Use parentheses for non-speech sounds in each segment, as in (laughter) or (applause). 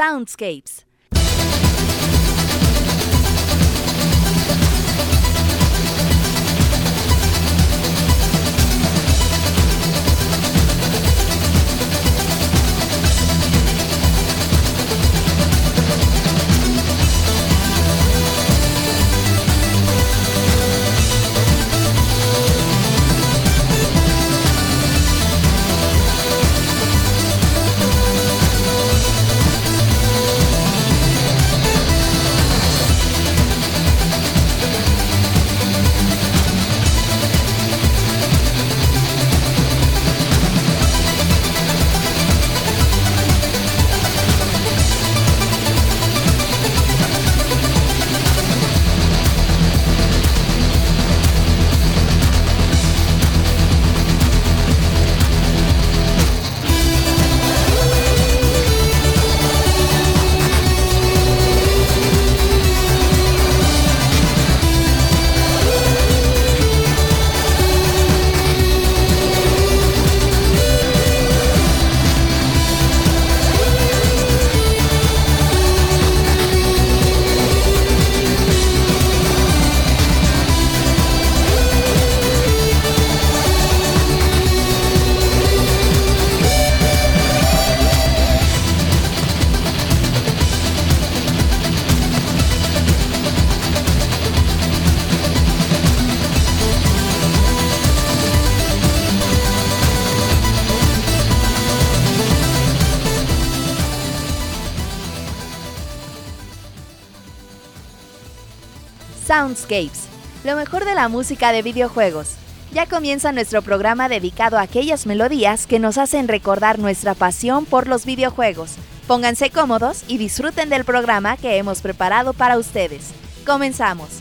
Soundscapes. Soundscapes, lo mejor de la música de videojuegos. Ya comienza nuestro programa dedicado a aquellas melodías que nos hacen recordar nuestra pasión por los videojuegos. Pónganse cómodos y disfruten del programa que hemos preparado para ustedes. Comenzamos.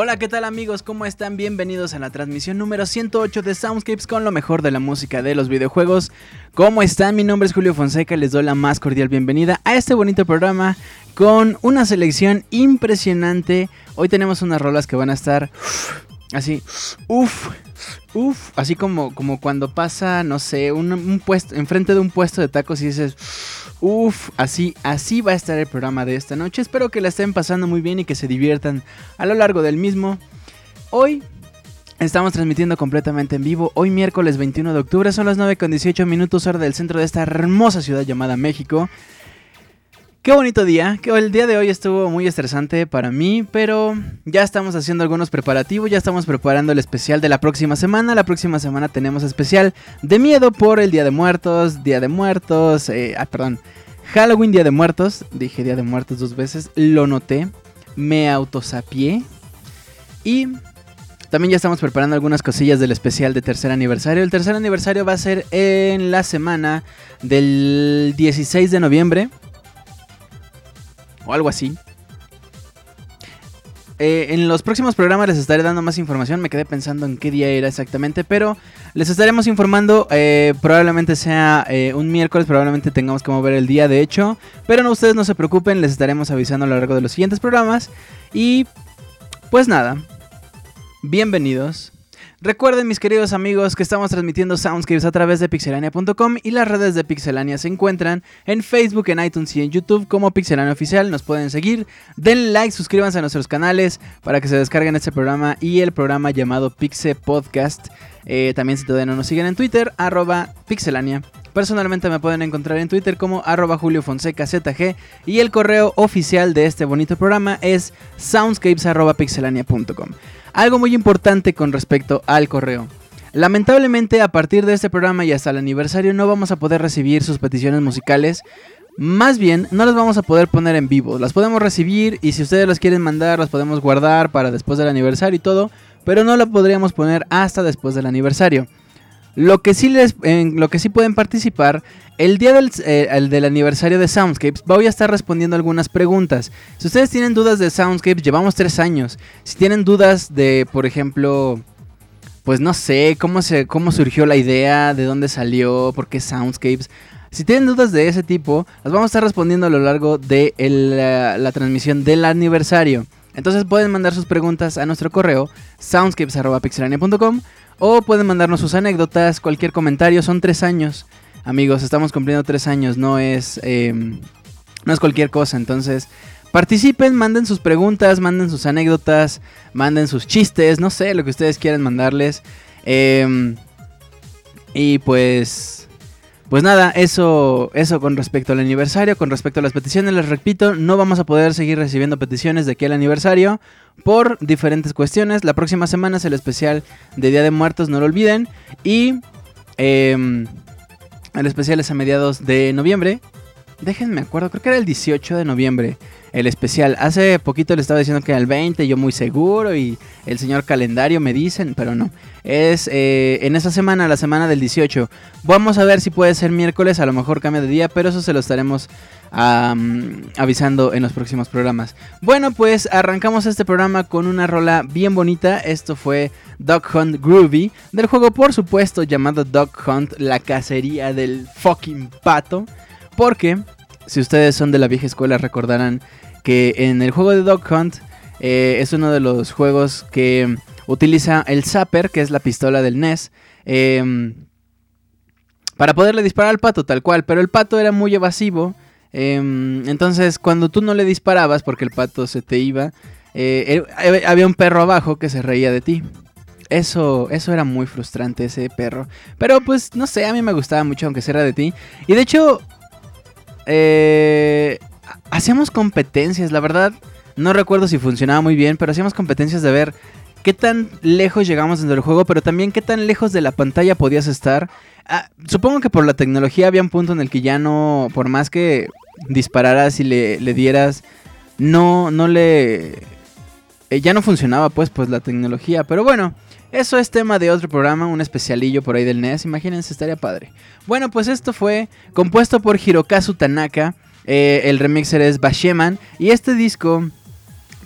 Hola, ¿qué tal amigos? ¿Cómo están? Bienvenidos a la transmisión número 108 de Soundscapes con lo mejor de la música de los videojuegos. ¿Cómo están? Mi nombre es Julio Fonseca les doy la más cordial bienvenida a este bonito programa con una selección impresionante. Hoy tenemos unas rolas que van a estar así, uff, uff, así como, como cuando pasa, no sé, un, un puesto, enfrente de un puesto de tacos y dices... Uf, así, así va a estar el programa de esta noche. Espero que la estén pasando muy bien y que se diviertan a lo largo del mismo. Hoy estamos transmitiendo completamente en vivo. Hoy miércoles 21 de octubre son las 9 con 18 minutos hora del centro de esta hermosa ciudad llamada México. Qué bonito día, el día de hoy estuvo muy estresante para mí, pero ya estamos haciendo algunos preparativos, ya estamos preparando el especial de la próxima semana. La próxima semana tenemos especial de miedo por el Día de Muertos, Día de Muertos, eh, ah, perdón, Halloween, Día de Muertos, dije Día de Muertos dos veces, lo noté, me autosapié y también ya estamos preparando algunas cosillas del especial de tercer aniversario. El tercer aniversario va a ser en la semana del 16 de noviembre o algo así. Eh, en los próximos programas les estaré dando más información. Me quedé pensando en qué día era exactamente. Pero les estaremos informando. Eh, probablemente sea eh, un miércoles. Probablemente tengamos que mover el día, de hecho. Pero no, ustedes no se preocupen. Les estaremos avisando a lo largo de los siguientes programas. Y pues nada. Bienvenidos. Recuerden mis queridos amigos que estamos transmitiendo Soundscapes a través de pixelania.com y las redes de Pixelania se encuentran en Facebook, en iTunes y en YouTube como Pixelania Oficial. Nos pueden seguir, denle like, suscríbanse a nuestros canales para que se descarguen este programa y el programa llamado Pixel Podcast. Eh, también si todavía no nos siguen en Twitter, arroba pixelania. Personalmente me pueden encontrar en Twitter como arroba Julio Fonseca ZG y el correo oficial de este bonito programa es soundscapes.pixelania.com. Algo muy importante con respecto al correo. Lamentablemente a partir de este programa y hasta el aniversario no vamos a poder recibir sus peticiones musicales. Más bien, no las vamos a poder poner en vivo. Las podemos recibir y si ustedes las quieren mandar, las podemos guardar para después del aniversario y todo. Pero no la podríamos poner hasta después del aniversario. Lo que sí, les, lo que sí pueden participar, el día del, eh, del, aniversario de Soundscapes voy a estar respondiendo algunas preguntas. Si ustedes tienen dudas de Soundscapes, llevamos tres años. Si tienen dudas de, por ejemplo, pues no sé, cómo, se, cómo surgió la idea, de dónde salió, por qué Soundscapes. Si tienen dudas de ese tipo, las vamos a estar respondiendo a lo largo de la transmisión del aniversario. Entonces pueden mandar sus preguntas a nuestro correo soundscapes.pixelania.com o pueden mandarnos sus anécdotas, cualquier comentario. Son tres años, amigos. Estamos cumpliendo tres años. No es, em, no es cualquier cosa. Entonces, participen, manden sus preguntas, manden sus anécdotas, manden sus chistes. No sé, lo que ustedes quieran mandarles. Em, y pues... Pues nada, eso, eso con respecto al aniversario, con respecto a las peticiones, les repito, no vamos a poder seguir recibiendo peticiones de aquí al aniversario por diferentes cuestiones. La próxima semana es el especial de Día de Muertos, no lo olviden. Y eh, el especial es a mediados de noviembre. Déjenme acuerdo, creo que era el 18 de noviembre el especial. Hace poquito le estaba diciendo que era el 20, yo muy seguro, y el señor calendario me dicen, pero no. Es eh, en esa semana, la semana del 18. Vamos a ver si puede ser miércoles, a lo mejor cambia de día, pero eso se lo estaremos avisando en los próximos programas. Bueno, pues arrancamos este programa con una rola bien bonita. Esto fue Dog Hunt Groovy, del juego por supuesto llamado Dog Hunt, la cacería del fucking pato. Porque, si ustedes son de la vieja escuela, recordarán que en el juego de Dog Hunt eh, es uno de los juegos que utiliza el Zapper, que es la pistola del NES, em, para poderle disparar al pato tal cual, pero el pato era muy evasivo, em, entonces cuando tú no le disparabas porque el pato se te iba, eh, er, había un perro abajo que se reía de ti. Eso, eso era muy frustrante, ese perro. Pero pues, no sé, a mí me gustaba mucho, aunque se era de ti. Y de hecho, eh, hacíamos competencias, la verdad. No recuerdo si funcionaba muy bien, pero hacíamos competencias de ver qué tan lejos llegamos dentro del juego, pero también qué tan lejos de la pantalla podías estar. Ah, supongo que por la tecnología había un punto en el que ya no, por más que dispararas y le, le dieras, no, no le eh, ya no funcionaba pues pues la tecnología. Pero bueno, eso es tema de otro programa, un especialillo por ahí del NES, imagínense, estaría padre. Bueno, pues esto fue compuesto por Hirokazu Tanaka, eh, el remixer es Basheman, y este disco...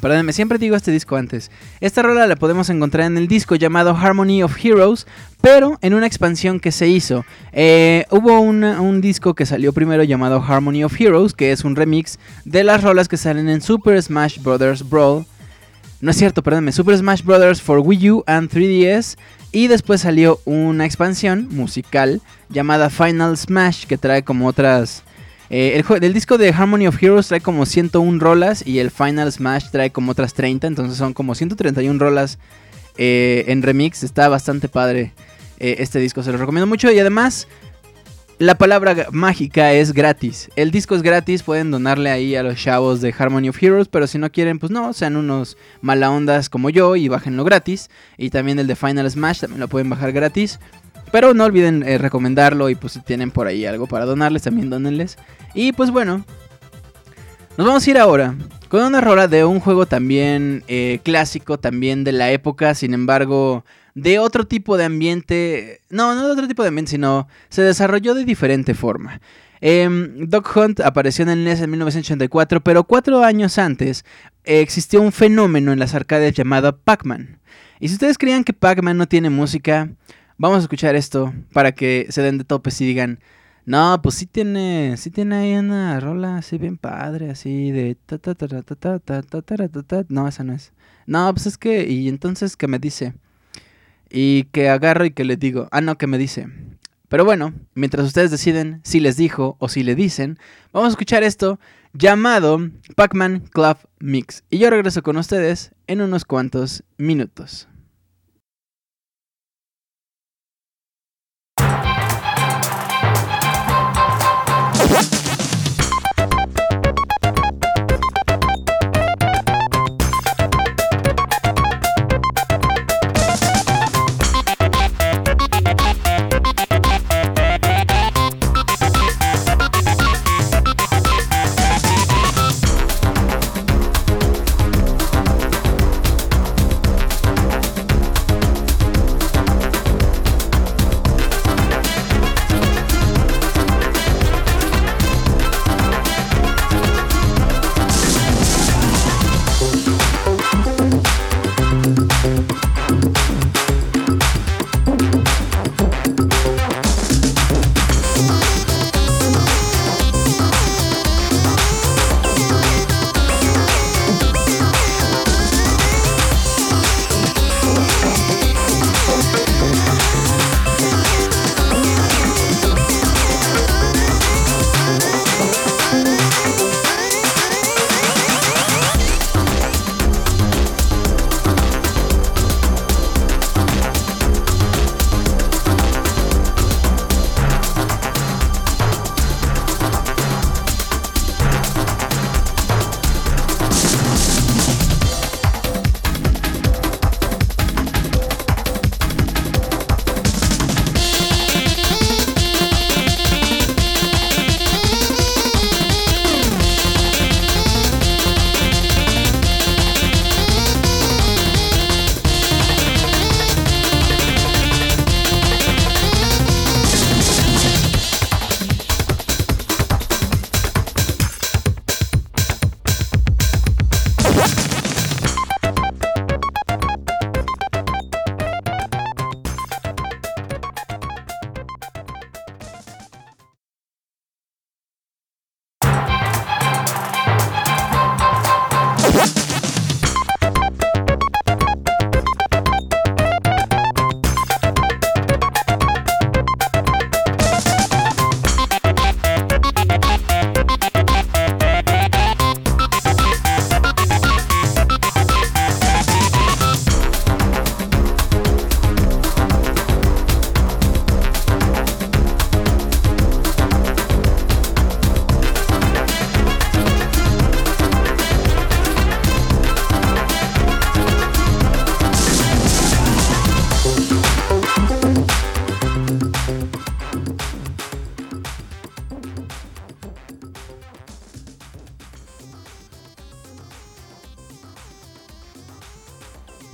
Perdónenme, siempre digo este disco antes. Esta rola la podemos encontrar en el disco llamado Harmony of Heroes, pero en una expansión que se hizo. Eh, hubo un disco que salió primero llamado Harmony of Heroes, que es un remix de las rolas que salen en Super Smash Bros. Brawl no es cierto, perdónme. Super Smash Bros. for Wii U and 3DS. Y después salió una expansión musical llamada Final Smash que trae como otras... Eh, el, disco de Harmony of Heroes trae como 101 rolas y el Final Smash trae como otras 30, entonces son como 131 rolas eh, en remix. Está bastante padre eh, este disco, se lo recomiendo mucho y además la palabra mágica es gratis. El disco es gratis, pueden donarle ahí a los chavos de Harmony of Heroes, pero si no quieren, pues no, sean unos mala ondas como yo y bájenlo gratis. Y también el de Final Smash también lo pueden bajar gratis. Pero no olviden eh, recomendarlo y pues si tienen por ahí algo para donarles, también donenles. Y pues bueno, nos vamos a ir ahora con una rola de un juego también eh, clásico, también de la época, sin embargo de otro tipo de ambiente. No, no de otro tipo de ambiente, sino se desarrolló de diferente forma. Eh, Hunt apareció en el NES en 1984, pero cuatro años antes existió un fenómeno en las arcades llamado Pac-Man. Y si ustedes creían que Pac-Man no tiene música, vamos a escuchar esto para que se den de topes y digan, no, pues sí tiene, sí tiene ahí una rola así bien padre, así de no, esa no es. No, pues es que y entonces qué me dice, y que agarro y que le digo, ah, no, que me dice. Pero bueno, mientras ustedes deciden si les dijo o si le dicen, vamos a escuchar esto llamado Pac-Man Club Mix. Y yo regreso con ustedes en unos cuantos minutos.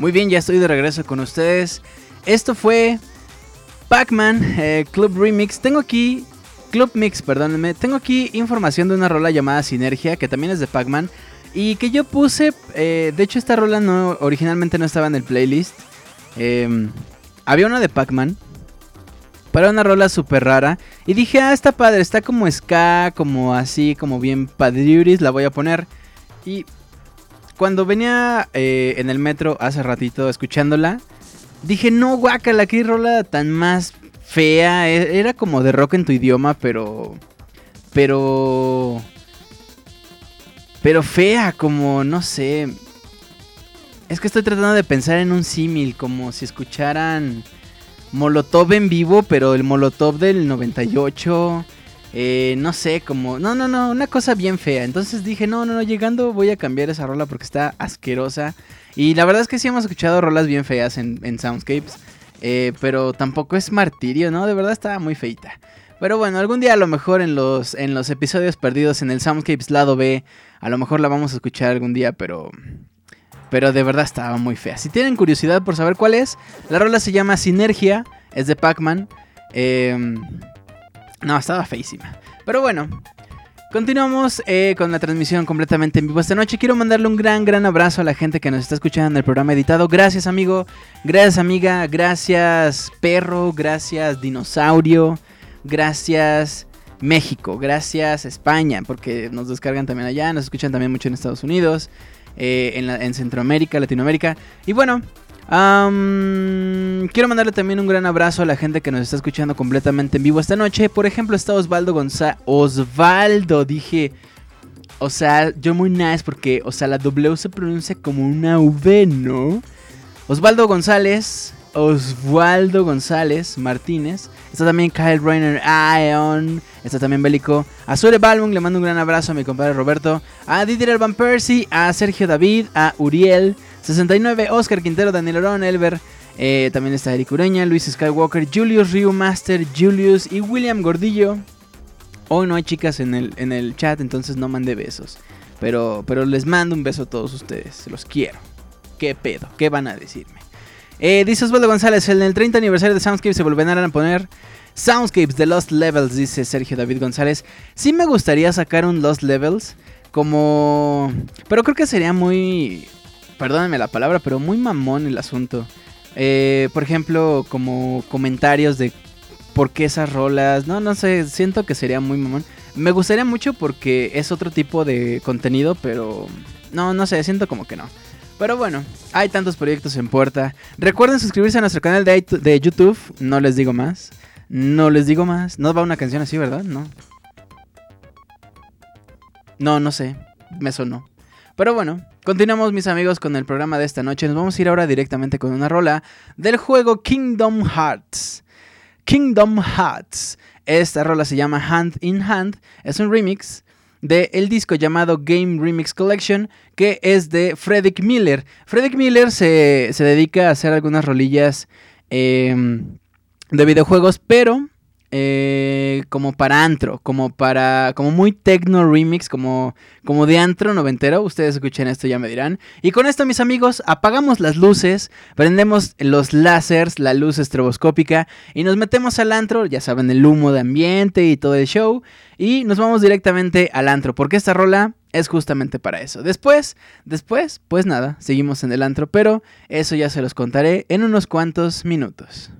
Muy bien, ya estoy de regreso con ustedes. Esto fue Pac-Man eh, Club Remix. Tengo aquí. Club Mix, perdónenme. Tengo aquí información de una rola llamada Sinergia, que también es de Pac-Man. Y que yo puse. Eh, de hecho, esta rola no, originalmente no estaba en el playlist. Em, había una de Pac-Man. Para una rola súper rara. Y dije, ah, está padre. Está como ska, como así, como bien padriuris. La voy a poner. Y cuando venía eh, en el metro hace ratito escuchándola, dije, no, guácala, qué rola tan más fea. E, era como de rock en tu idioma, pero... Pero... Pero fea, como, no sé. Es que estoy tratando de pensar en un símil, como si escucharan Molotov en vivo, pero el Molotov del 98 eh, no sé, como... No, no, no, una cosa bien fea. Entonces dije, no, no, no, llegando voy a cambiar esa rola porque está asquerosa. Y la verdad es que sí hemos escuchado rolas bien feas en, Soundscapes. Eh, pero tampoco es martirio, ¿no? De verdad estaba muy feita. Pero bueno, algún día a lo mejor en los, en los episodios perdidos en el Soundscapes lado B, a lo mejor la vamos a escuchar algún día, pero... Pero de verdad estaba muy fea. Si tienen curiosidad por saber cuál es, la rola se llama Sinergia, es de Pac-Man. Eh, no, estaba feísima. Pero bueno, continuamos eh, con la transmisión completamente en vivo esta noche. Quiero mandarle un gran, gran abrazo a la gente que nos está escuchando en el programa editado. Gracias, amigo. Gracias, amiga. Gracias, perro. Gracias, dinosaurio. Gracias. México, gracias España, porque nos descargan también allá, nos escuchan también mucho en Estados Unidos, eh, en, en Centroamérica, Latinoamérica. Y bueno, quiero mandarle también un gran abrazo a la gente que nos está escuchando completamente en vivo esta noche. Por ejemplo, está Osvaldo González. Osvaldo, dije. O sea, yo muy nice porque, o sea, la W se pronuncia como una V, ¿no? Osvaldo González, Osvaldo González Martínez. Está también Kyle Rainer Ion. Está también Bélico. A Sure Balmung le mando un gran abrazo a mi compadre Roberto. A Didier Van Persie. A Sergio David. A Uriel. 69, Oscar Quintero, Daniel Orón, Elber. Eh, también está Eric Ureña, Luis Skywalker, Julius Ryu Master, Julius y William Gordillo. Hoy no hay chicas en el, en el chat, entonces no mandé besos. Pero, pero les mando un beso a todos ustedes. Los quiero. ¿Qué pedo? ¿Qué van a decirme? Eh, dice Osvaldo González, en el 30 aniversario de Soundscapes se volverán a poner Soundscapes de Lost Levels, dice Sergio David González. Sí me gustaría sacar un Lost Levels como... Pero creo que sería muy perdónenme la palabra, pero muy mamón el asunto. Eh, por ejemplo, como comentarios de por qué esas rolas. No, no sé, siento que sería muy mamón. Me gustaría mucho porque es otro tipo de contenido, pero no, no sé, siento como que no. Pero bueno, hay tantos proyectos en puerta. Recuerden suscribirse a nuestro canal de, de YouTube. No les digo más. No les digo más. No va una canción así, ¿verdad? No. No, no sé. Me sonó. Pero bueno, continuamos mis amigos con el programa de esta noche. Nos vamos a ir ahora directamente con una rola del juego Kingdom Hearts. Kingdom Hearts. Esta rola se llama Hand in Hand. Es un remix del el disco llamado Game Remix Collection, que es de Frederick Miller. Frederick Miller se, dedica a hacer algunas rolillas em, de videojuegos, pero eh, como para antro, como para, como muy techno remix, como, como de antro noventero. Ustedes escuchen esto, ya me dirán. Y con esto, mis amigos, apagamos las luces, prendemos los láseres, la luz estroboscópica y nos metemos al antro, ya saben, el humo de ambiente y todo el show. Y nos vamos directamente al antro, porque esta rola es justamente para eso. Después, después, pues nada, seguimos en el antro, pero eso ya se los contaré en unos cuantos minutos.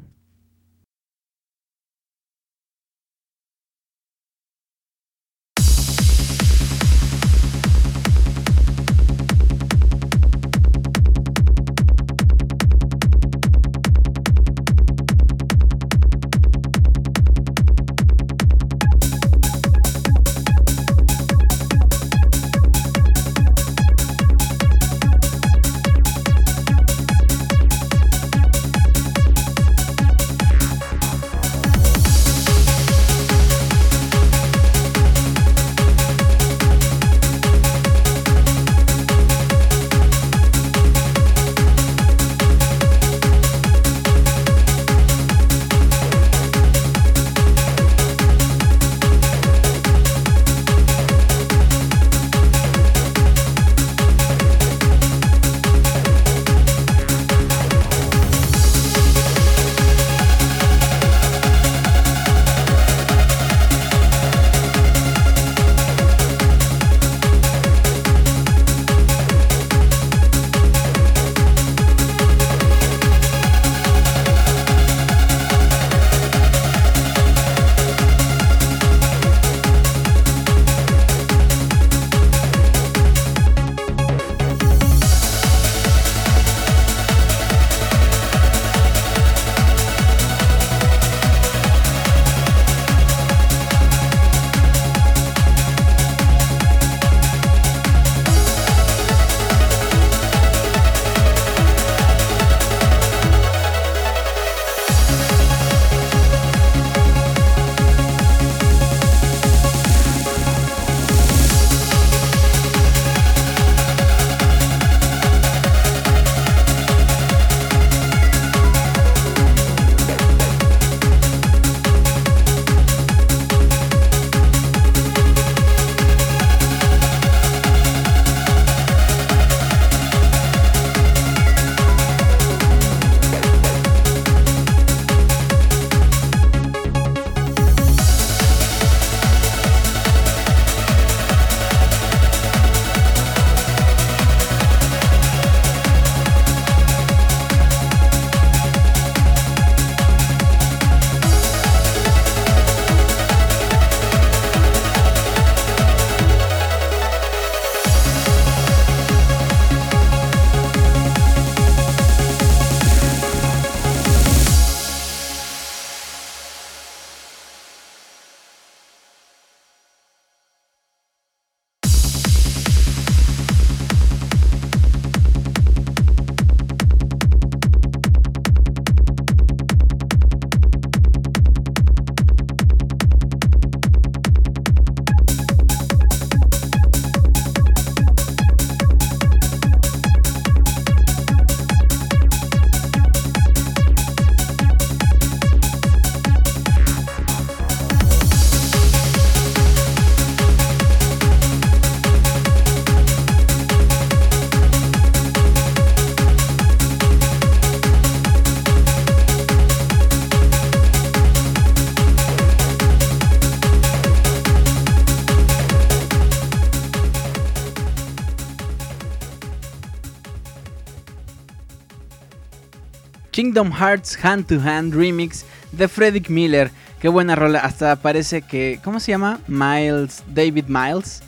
Kingdom Hearts Hand to Hand Remix de Frederick Miller. Qué buena rola, hasta parece que... ¿Cómo se llama? Miles, David Miles.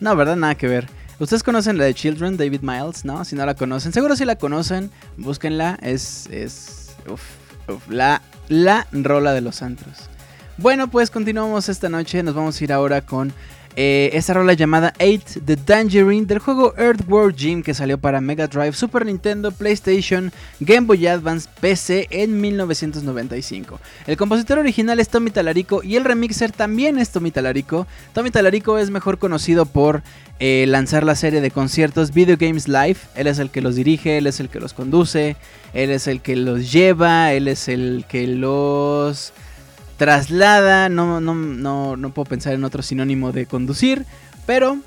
No, ¿verdad? Nada que ver. ¿Ustedes conocen la de Children, David Miles? ¿No? Si no la conocen, seguro si la conocen, búsquenla. Es, es la, la rola de los antros. Bueno, pues continuamos esta noche. Nos vamos a ir ahora con eh, esta rola llamada 8 The Tangerine del juego Earthworm Jim que salió para Mega Drive, Super Nintendo, PlayStation, Game Boy Advance, PC en 1995. El compositor original es Tommy Talarico y el remixer también es Tommy Talarico. Tommy Talarico es mejor conocido por eh, lanzar la serie de conciertos Video Games Live. Él es el que los dirige, él es el que los conduce, él es el que los lleva, él es el que los traslada, no, no, no, no puedo pensar en otro sinónimo de conducir, pero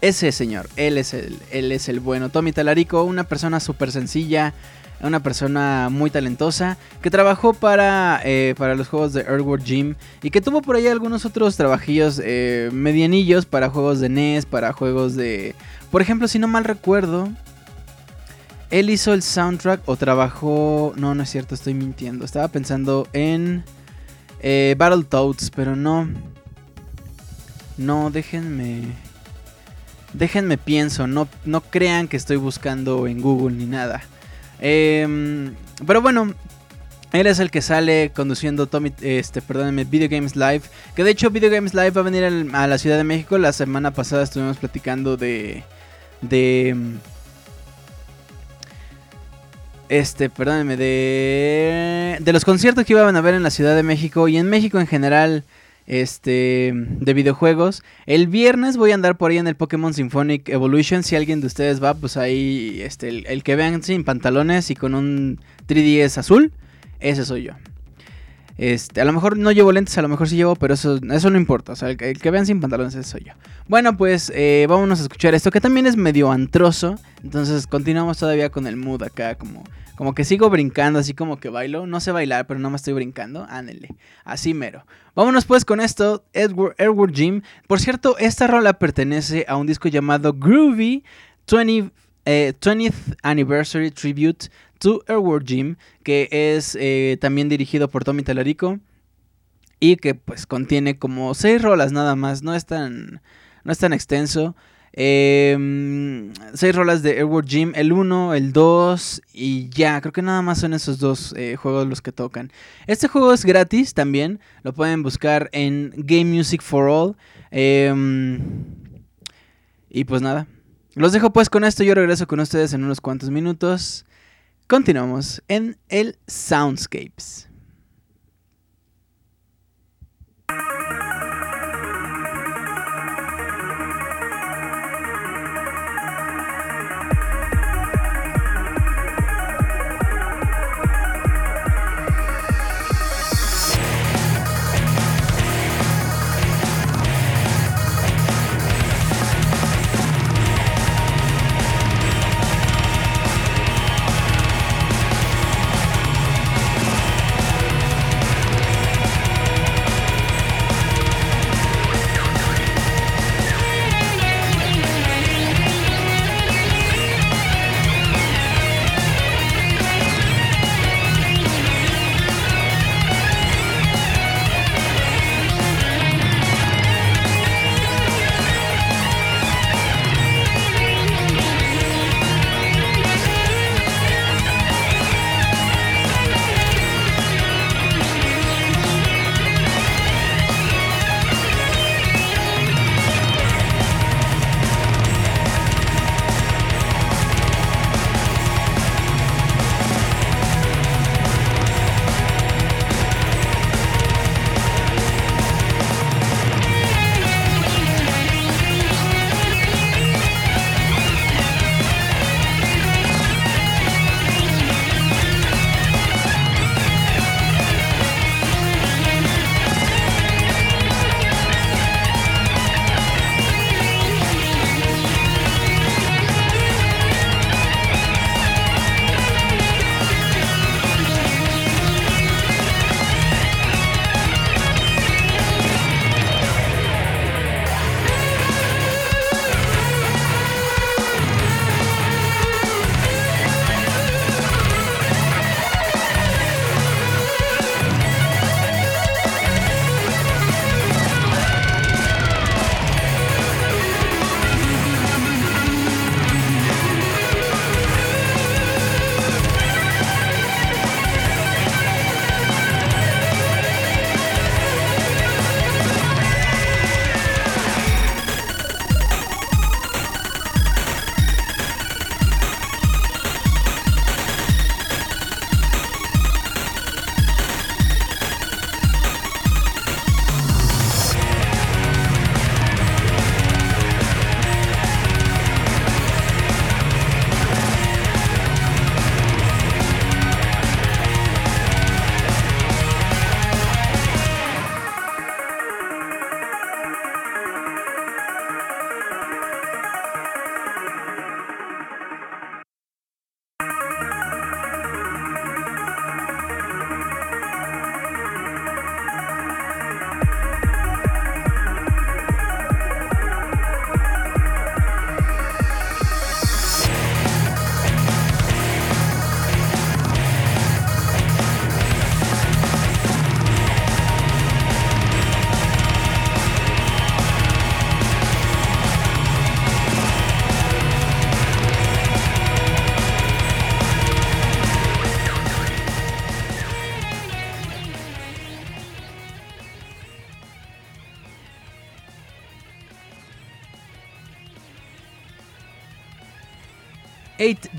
ese señor, él es el, él es el bueno. Tommy Talarico, una persona súper sencilla, una persona muy talentosa, que trabajó para, eh, para los juegos de Earthworm Jim y que tuvo por ahí algunos otros trabajillos eh, medianillos para juegos de NES, para juegos de... Por ejemplo, si no mal recuerdo, él hizo el soundtrack o trabajó... No, no es cierto, estoy mintiendo. Estaba pensando en... Eh, Battletoads, pero no. No, déjenme. Déjenme pienso, no, no crean que estoy buscando en Google ni nada. Em, pero bueno, él es el que sale conduciendo Tommy, este, perdónenme, Video Games Live. Que de hecho Video Games Live va a venir a la Ciudad de México. La semana pasada estuvimos platicando de... De... Este, perdónenme, de, de los conciertos que iban a ver en la Ciudad de México y en México en general, este, de videojuegos. El viernes voy a andar por ahí en el Pokémon Symphonic Evolution. Si alguien de ustedes va, pues ahí, este, el, que vean sin pantalones y con un 3DS azul, ese soy yo. Este, a lo mejor no llevo lentes, a lo mejor sí llevo, pero eso, eso no importa. O sea, el, que vean sin pantalones, ese soy yo. Bueno, pues eh, vámonos a escuchar esto, que también es medio antroso. Entonces continuamos todavía con el mood acá, como como que sigo brincando, así como que bailo. No sé bailar, pero no me estoy brincando. Ándele. Así mero. Vámonos pues con esto. Edward, Edward Jim. Por cierto, esta rola pertenece a un disco llamado Groovy 20, th eh, Anniversary Tribute to Edward Jim. Que es eh, también dirigido por Tommy Talarico. Y que pues contiene como seis rolas nada más. No es tan, no es tan extenso. Eh, seis rolas de Edward Jim, el 1, el 2 y ya, creo que nada más son esos dos eh, juegos los que tocan. Este juego es gratis también, lo pueden buscar en Game Music for All. Em, y pues nada, los dejo pues con esto, yo regreso con ustedes en unos cuantos minutos. Continuamos en el Soundscapes.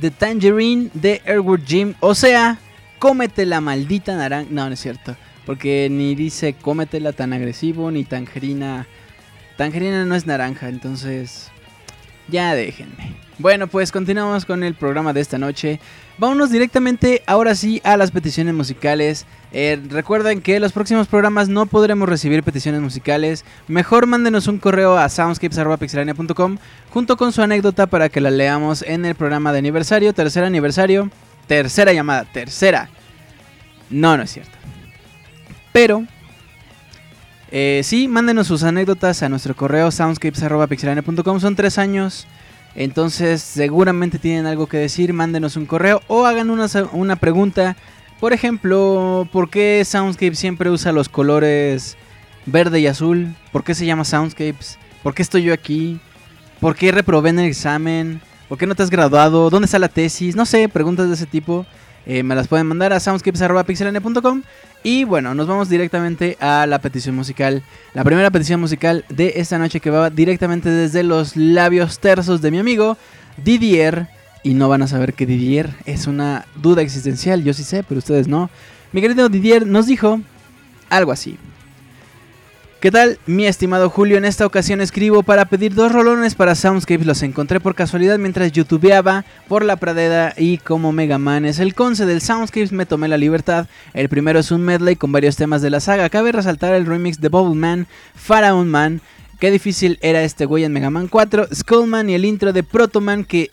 The Tangerine de Airwood Jim. O sea, cómete la maldita naranja. No, no es cierto. Porque ni dice cómetela tan agresivo, ni tangerina. Tangerina no es naranja, entonces. Ya déjenme. Bueno, pues continuamos con el programa de esta noche. Vámonos directamente ahora sí a las peticiones musicales. Eh, recuerden que en los próximos programas no podremos recibir peticiones musicales. Mejor mándenos un correo a soundscapes.pixelania.com junto con su anécdota para que la leamos en el programa de aniversario, tercer aniversario, tercera llamada, tercera. No, no es cierto. Pero eh, sí, mándenos sus anécdotas a nuestro correo soundscapes.pixelania.com. Son tres años entonces seguramente tienen algo que decir, mándenos un correo o hagan una, una pregunta. Por ejemplo, ¿por qué Soundscape siempre usa los colores verde y azul? ¿Por qué se llama Soundscapes? ¿Por qué estoy yo aquí? ¿Por qué reprobé en el examen? ¿Por qué no te has graduado? ¿Dónde está la tesis? No sé, preguntas de ese tipo. Eh, me las pueden mandar a soundscapes.pixelania.com y bueno, nos vamos directamente a la petición musical. La primera petición musical de esta noche que va directamente desde los labios tersos de mi amigo Didier. Y no van a saber que Didier es una duda existencial, yo sí sé, pero ustedes no. Mi querido Didier nos dijo algo así. ¿Qué tal, mi estimado Julio? En esta ocasión escribo para pedir dos rolones para Soundscapes. Los encontré por casualidad mientras youtubeaba por la pradera y como Mega Man es el conce del Soundscapes me tomé la libertad. El primero es un medley con varios temas de la saga. Cabe resaltar el remix de Bubble Man, Pharaoh Man. Qué difícil era este güey en Mega Man 4, Skullman y el intro de Proto Man que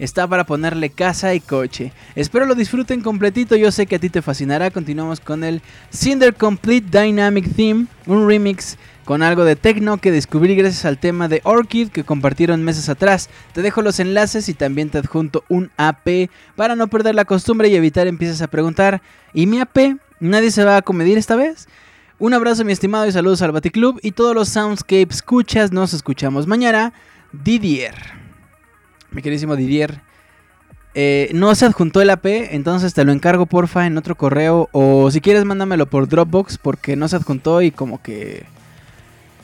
está para ponerle casa y coche. Espero lo disfruten completito, yo sé que a ti te fascinará. Continuamos con el Cinder Complete Dynamic Theme, un remix con algo de techno que descubrí gracias al tema de Orchid que compartieron meses atrás. Te dejo los enlaces y también te adjunto un AP para no perder la costumbre y evitar empieces a preguntar, ¿y mi AP? ¿Nadie se va a comedir esta vez? Un abrazo mi estimado y saludos al Baticlub y todos los Soundscape escuchas, nos escuchamos mañana. Didier mi queridísimo Didier, eh, no se adjuntó el AP, entonces te lo encargo porfa en otro correo o si quieres mándamelo por Dropbox porque no se adjuntó y como que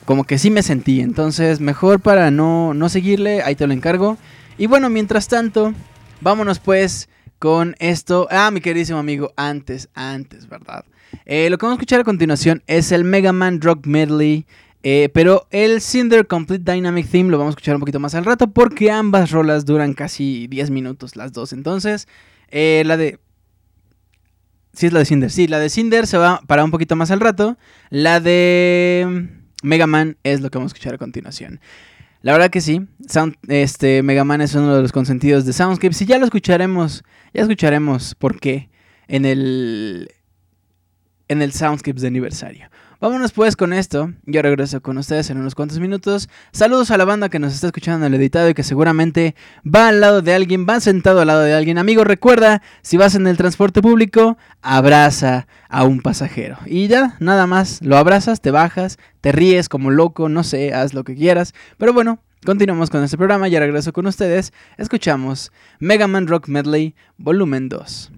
como que sí me sentí, entonces mejor para no, no seguirle, ahí te lo encargo. Y bueno, mientras tanto, vámonos pues con esto. Ah, mi queridísimo amigo, antes, antes, ¿verdad? Eh, lo que vamos a escuchar a continuación es el Mega Man Rock Medley eh, pero el Cinder Complete Dynamic Theme lo vamos a escuchar un poquito más al rato porque ambas rolas duran casi 10 minutos las dos. Entonces, eh, la de... Sí, es la de Cinder. Sí, la de Cinder se va para un poquito más al rato. La de Mega Man es lo que vamos a escuchar a continuación. La verdad que sí, este Mega Man es uno de los consentidos de Soundscape. Si ya lo escucharemos, ya escucharemos por qué en el en el Soundscapes de aniversario. Vámonos pues con esto. Yo regreso con ustedes en unos cuantos minutos. Saludos a la banda que nos está escuchando en el editado y que seguramente va al lado de alguien, va sentado al lado de alguien. Amigo, recuerda, si vas en el transporte público, abraza a un pasajero. Y ya, nada más, lo abrazas, te bajas, te ríes como loco, no sé, haz lo que quieras. Pero bueno, continuamos con este programa, ya regreso con ustedes. Escuchamos Mega Man Rock Medley, volumen 2.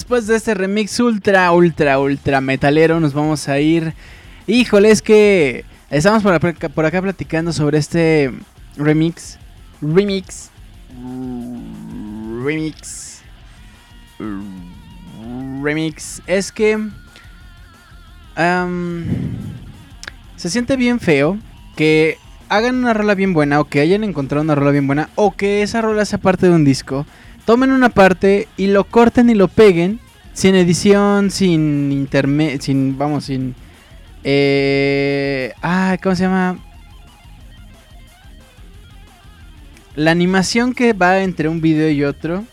Después de este remix ultra, ultra, ultra metalero, nos vamos a ir. Híjole, es que estamos por acá, platicando sobre este remix. Remix. Remix. Remix. Es que. se siente bien feo que hagan una rola bien buena o que hayan encontrado una rola bien buena o que esa rola sea parte de un disco tomen una parte y lo corten y lo peguen sin edición, sin intermedio, sin, vamos, sin... Eh, ah, ¿cómo se llama? La animación que va entre un video y otro.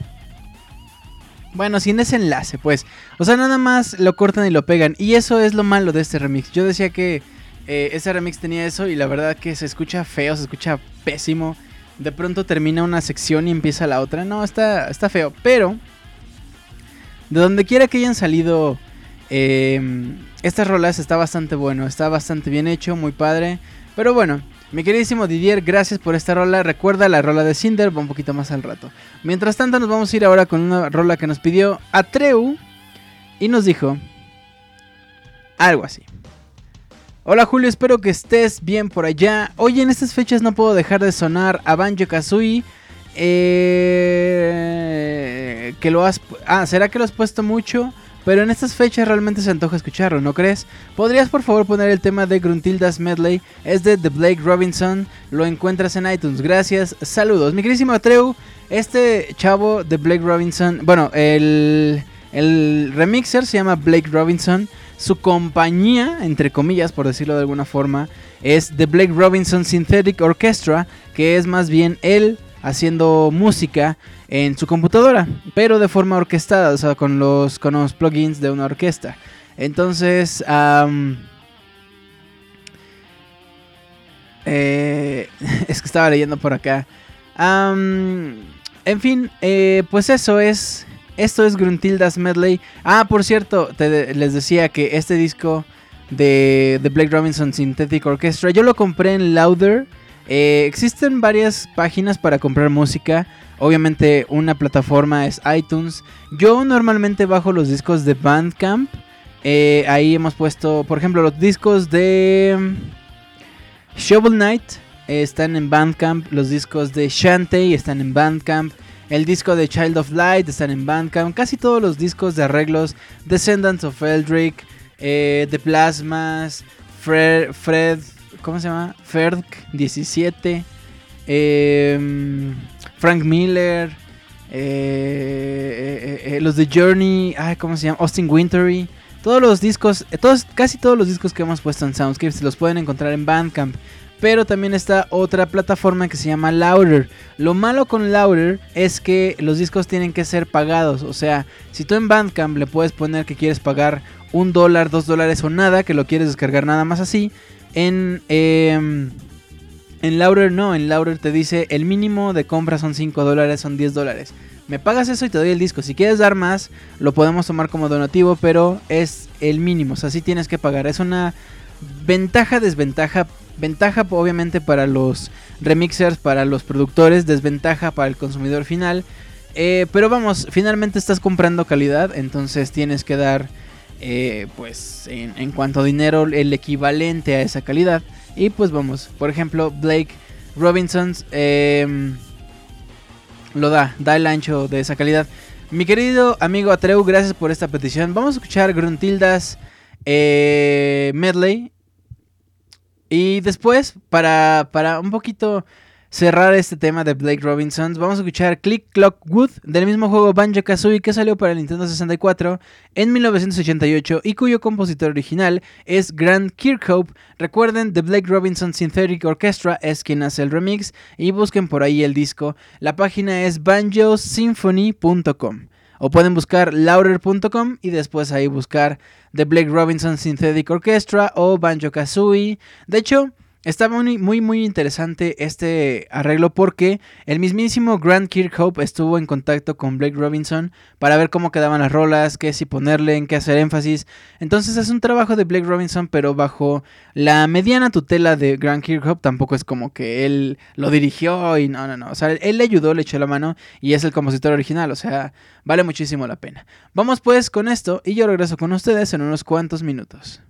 Bueno, sin ese enlace, pues. O sea, nada más lo cortan y lo pegan. Y eso es lo malo de este remix. Yo decía que eh, ese remix tenía eso y la verdad que se escucha feo, se escucha pésimo de pronto termina una sección y empieza la otra. No, está, está feo. Pero, de donde quiera que hayan salido em, estas rolas, está bastante bueno. Está bastante bien hecho, muy padre. Pero bueno, mi queridísimo Didier, gracias por esta rola. Recuerda la rola de Cinder, va un poquito más al rato. Mientras tanto, nos vamos a ir ahora con una rola que nos pidió Atreu y nos dijo algo así. Hola Julio, espero que estés bien por allá. Hoy en estas fechas no puedo dejar de sonar a Banjo Kazooie. Eh, que lo has. Ah, ¿será que lo has puesto mucho? Pero en estas fechas realmente se antoja escucharlo, ¿no crees? ¿Podrías por favor poner el tema de Gruntildas Medley? Es de The Blake Robinson. Lo encuentras en iTunes. Gracias. Saludos. Mi queridísimo Atreu. Este chavo de Blake Robinson. Bueno, el, el remixer se llama Blake Robinson. Su compañía, entre comillas, por decirlo de alguna forma, es The Blake Robinson Synthetic Orchestra, que es más bien él haciendo música en su computadora, pero de forma orquestada, o sea, con los, con los plugins de una orquesta. Entonces, eh, (laughs) es que estaba leyendo por acá. en fin, eh, pues eso es esto es Gruntilda's Medley. Ah, por cierto, les decía que este disco de The Blake Robinson Synthetic Orchestra, yo lo compré en Louder. Eh, existen varias páginas para comprar música. Obviamente una plataforma es iTunes. Yo normalmente bajo los discos de Bandcamp. Eh, ahí hemos puesto, por ejemplo, los discos de mm, Shovel Knight eh, están en Bandcamp. Los discos de Shantae están en Bandcamp. El disco de Child of Light están en Bandcamp. Casi todos los discos de arreglos. Descendants of Eldrick. Eh, The Plasmas. Fred. ¿Cómo se llama? Ferg 17. Em, Frank Miller. Eh, eh, los de Journey. Ay, ¿Cómo se llama? Austin Wintery. Todos los discos. Todos, casi todos los discos que hemos puesto en Soundscapes los pueden encontrar en Bandcamp. Pero también está otra plataforma que se llama Louder. Lo malo con Louder es que los discos tienen que ser pagados. O sea, si tú en Bandcamp le puedes poner que quieres pagar un dólar, dos dólares o nada, que lo quieres descargar nada más así. En, eh, en Louder no, en Louder te dice el mínimo de compra son 5 dólares, son 10 dólares. Me pagas eso y te doy el disco. Si quieres dar más, lo podemos tomar como donativo, pero es el mínimo. O sea, sí tienes que pagar. Es una ventaja, desventaja Ventaja obviamente para los remixers, para los productores, desventaja para el consumidor final. Eh, pero vamos, finalmente estás comprando calidad, entonces tienes que dar, eh, pues, en, cuanto a dinero, el equivalente a esa calidad. Y pues vamos, por ejemplo, Blake Robinson em, lo da, da el ancho de esa calidad. Mi querido amigo Atreu, gracias por esta petición. Vamos a escuchar Gruntildas eh, Medley y después, para, para un poquito cerrar este tema de Blake Robinson, vamos a escuchar Click Clock Wood del mismo juego Banjo Kazooie que salió para el Nintendo 64 en 1988 y cuyo compositor original es Grant Kirkhope. Recuerden, The Blake Robinson Synthetic Orchestra es quien hace el remix y busquen por ahí el disco. La página es banjosymphony.com. O pueden buscar louder.com y después ahí buscar The Blake Robinson Synthetic Orchestra o Banjo Kazooie. De hecho, Está muy, muy, muy interesante este arreglo porque el mismísimo Grant Kirkhope estuvo en contacto con Blake Robinson para ver cómo quedaban las rolas, qué si ponerle, en qué hacer énfasis. Entonces es un trabajo de Blake Robinson, pero bajo la mediana tutela de Grant Kirkhope. Tampoco es como que él lo dirigió y no, no, no. O sea, él le ayudó, le echó la mano y es el compositor original. O sea, vale muchísimo la pena. Vamos pues con esto y yo regreso con ustedes en unos cuantos minutos.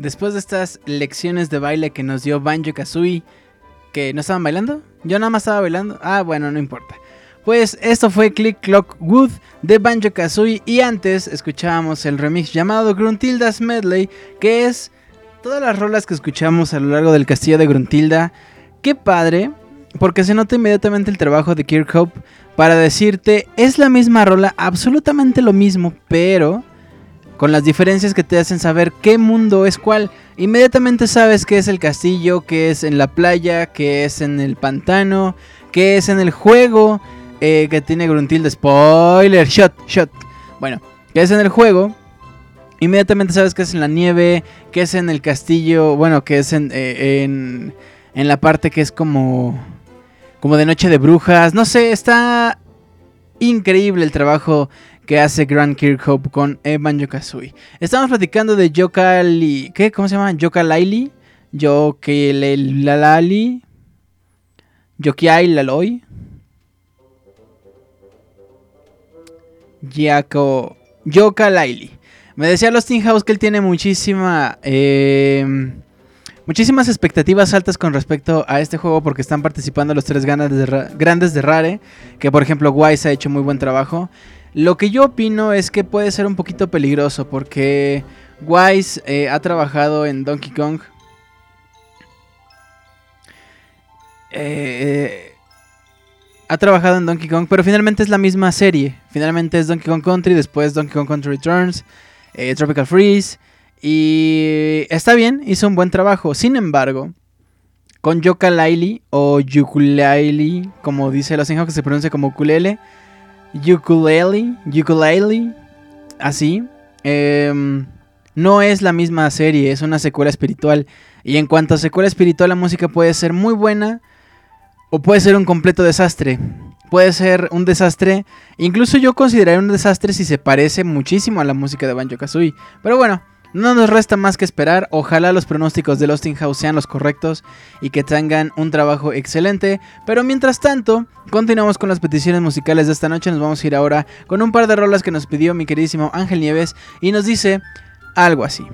Después de estas lecciones de baile que nos dio Banjo Kazooie, que no estaban bailando, yo nada más estaba bailando. Ah, bueno, no importa. Pues esto fue Click Clock Wood de Banjo Kazooie y antes escuchábamos el remix llamado Gruntilda's Medley, que es todas las rolas que escuchamos a lo largo del castillo de Gruntilda. Qué padre, porque se nota inmediatamente el trabajo de Kirkhope para decirte, es la misma rola, absolutamente lo mismo, pero con las diferencias que te hacen saber qué mundo es cuál. Inmediatamente sabes qué es el castillo, qué es en la playa, qué es en el pantano, qué es en el juego eh, que tiene Gruntilda. Spoiler, shot, shot. Bueno, qué es en el juego. Inmediatamente sabes qué es en la nieve, qué es en el castillo, bueno, qué es en, eh, en, en la parte que es como, como de noche de brujas. No sé, está increíble el trabajo que hace Grant Kirkhope con Evan Kazooie. Estamos platicando de Yoka ¿Qué? ¿Cómo se llama? Yoka Laili. Yokelalali. Yokiai Laloi. Yako. Yoka Laili. Me decía los House que él tiene muchísima. Eh, muchísimas expectativas altas con respecto a este juego porque están participando los tres grandes de Rare. Que por ejemplo Wise ha hecho muy buen trabajo. Lo que yo opino es que puede ser un poquito peligroso porque Wise eh, ha trabajado en Donkey Kong. Eh, ha trabajado en Donkey Kong, pero finalmente es la misma serie. Finalmente es Donkey Kong Country, después Donkey Kong Country Returns, eh, Tropical Freeze. Y está bien, hizo un buen trabajo. Sin embargo, con Yoka Laili o Ukulele, como dice los que se pronuncia como ukulele Ukulele, Ukulele, así. Em, no es la misma serie, es una secuela espiritual. Y en cuanto a secuela espiritual, la música puede ser muy buena o puede ser un completo desastre. Puede ser un desastre, incluso yo consideraría un desastre si se parece muchísimo a la música de Banjo Kazooie. Pero bueno, no nos resta más que esperar, ojalá los pronósticos de Lost in House sean los correctos y que tengan un trabajo excelente, pero mientras tanto, continuamos con las peticiones musicales de esta noche, nos vamos a ir ahora con un par de rolas que nos pidió mi queridísimo Ángel Nieves y nos dice algo así.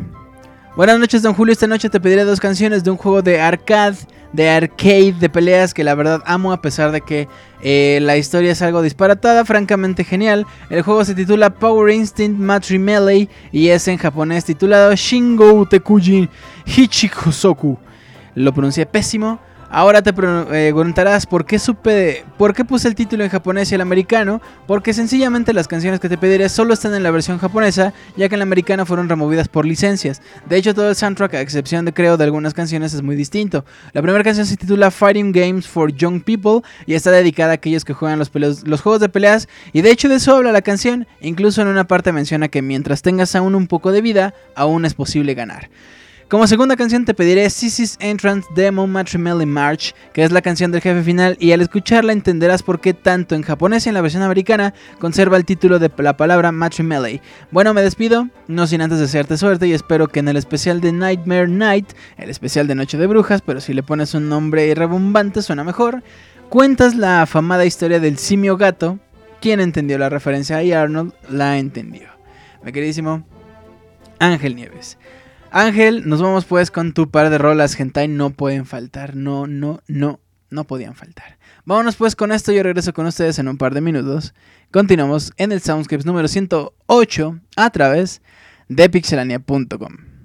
Buenas noches, don Julio. Esta noche te pediré dos canciones de un juego de arcade, de arcade, de peleas que la verdad amo a pesar de que eh, la historia es algo disparatada, francamente genial. El juego se titula Power Instinct Matri Melee y es en japonés titulado Shingo Tekujin Hichikosoku. Lo pronuncié pésimo. Ahora te eh, preguntarás por qué supe, por qué puse el título en japonés y el americano, porque sencillamente las canciones que te pediré solo están en la versión japonesa, ya que en la americana fueron removidas por licencias. De hecho, todo el soundtrack, a excepción de creo de algunas canciones, es muy distinto. La primera canción se titula Fighting Games for Young People y está dedicada a aquellos que juegan los, los juegos de peleas, y de hecho de eso habla la canción, incluso en una parte menciona que mientras tengas aún un poco de vida, aún es posible ganar. Como segunda canción te pediré Sissy's Entrance Demo Matrimony March, que es la canción del jefe final y al escucharla entenderás por qué tanto en japonés y en la versión americana conserva el título de la palabra Matrimony. Bueno, me despido, no sin antes desearte suerte y espero que en el especial de Nightmare Night, el especial de Noche de Brujas, pero si le pones un nombre rebumbante suena mejor, cuentas la afamada historia del simio gato. Quien entendió la referencia a Arnold la entendió. Mi queridísimo Ángel Nieves. Ángel, nos vamos pues con tu par de rolas hentai, no pueden faltar, no, no, no, no podían faltar. Vámonos pues con esto, yo regreso con ustedes en un par de minutos. Continuamos en el Soundscapes número 108 a través de pixelania.com.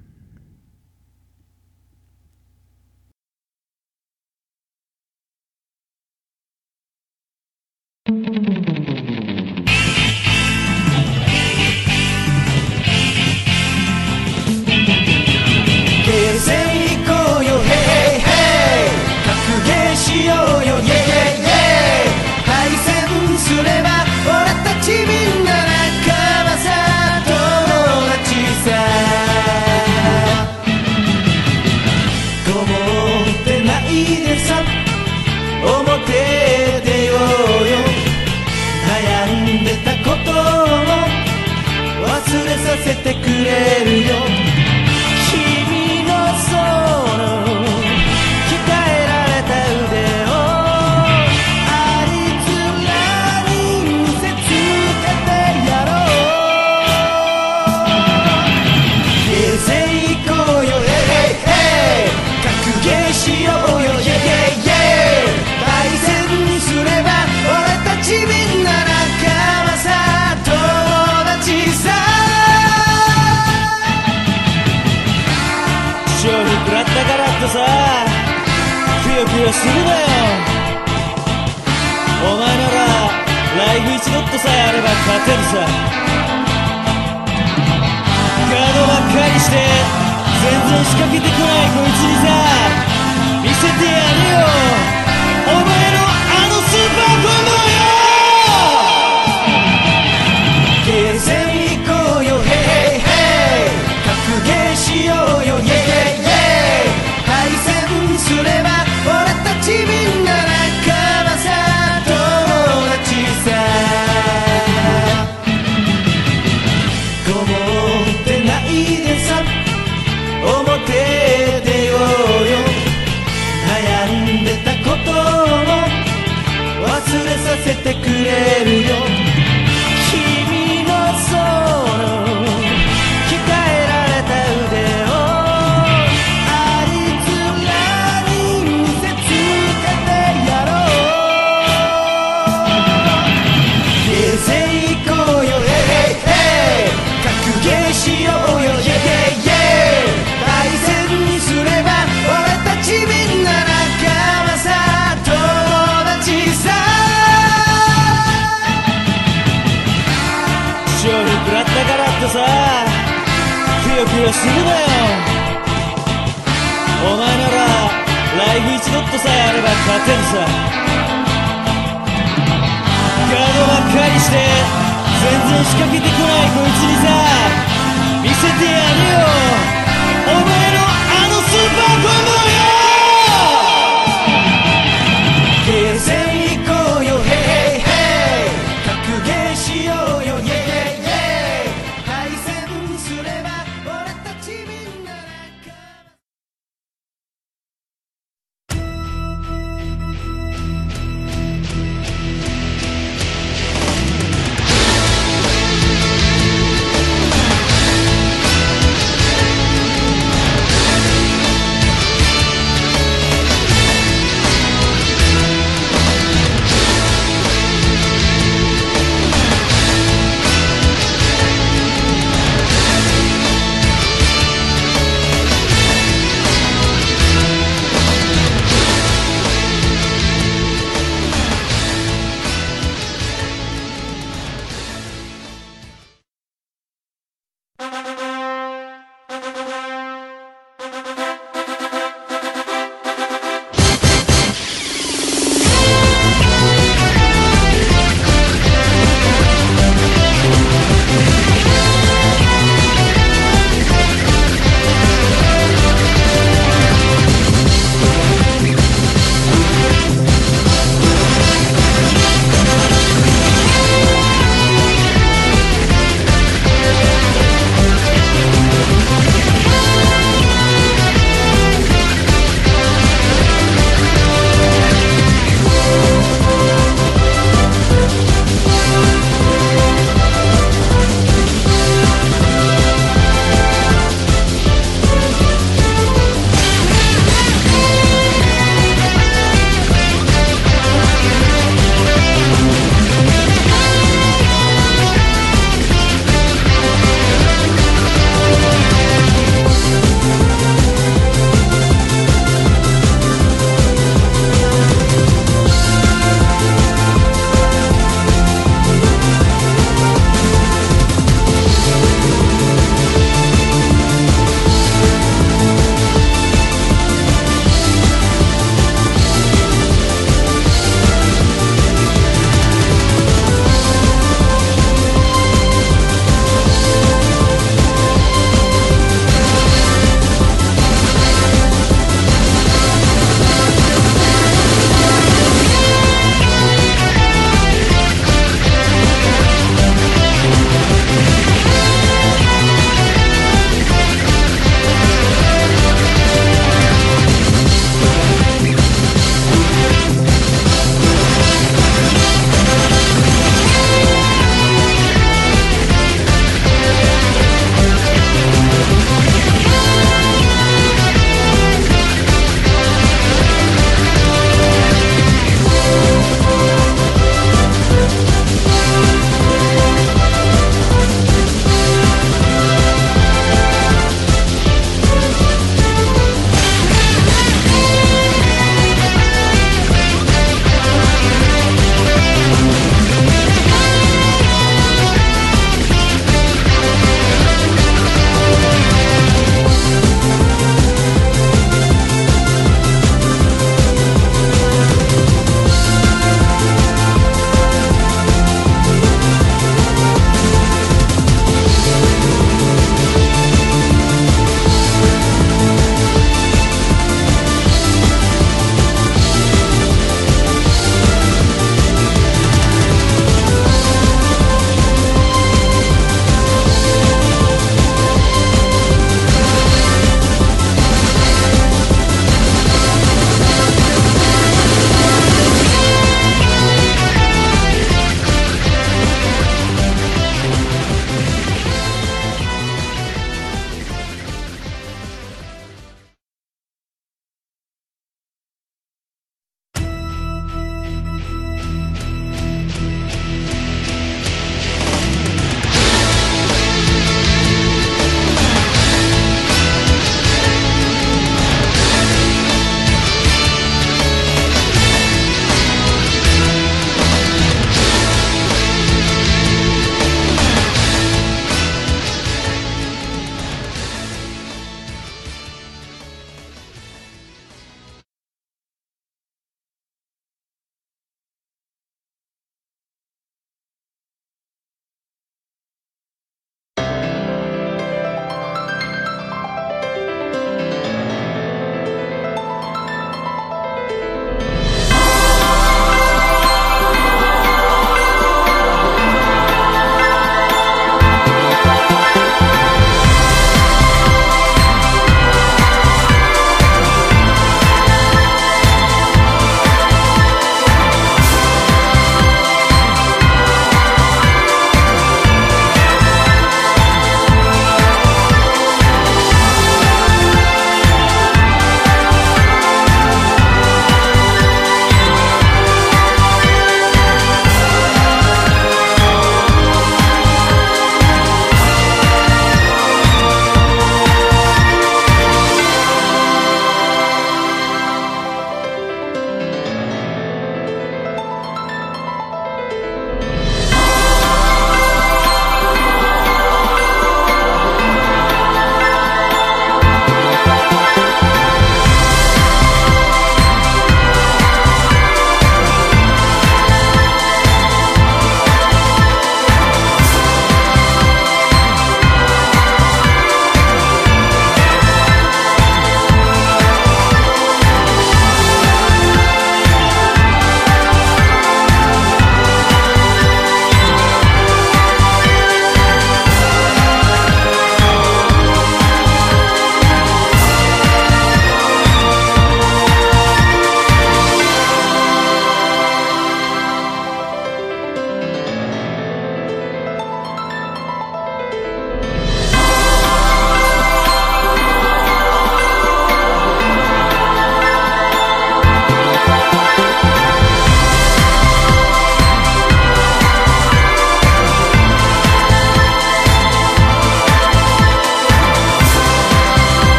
とさえあれば勝てるさ。ガードばっかりして全然仕掛けてこないこいつにさ。見せてやるよ。お前のあのスーパーコンボよ。ゲーセン行こうよ。ヘイヘイ。格ゲーしようよ。イェイイェイ。対戦すればさせてくれるよ。りするなよお前ならライフ一ドットさえあれば勝てるさ。ガードばっかりして全然仕掛けてこないこいつにさ。見せてやるよ。お前のあのスーパーコンボ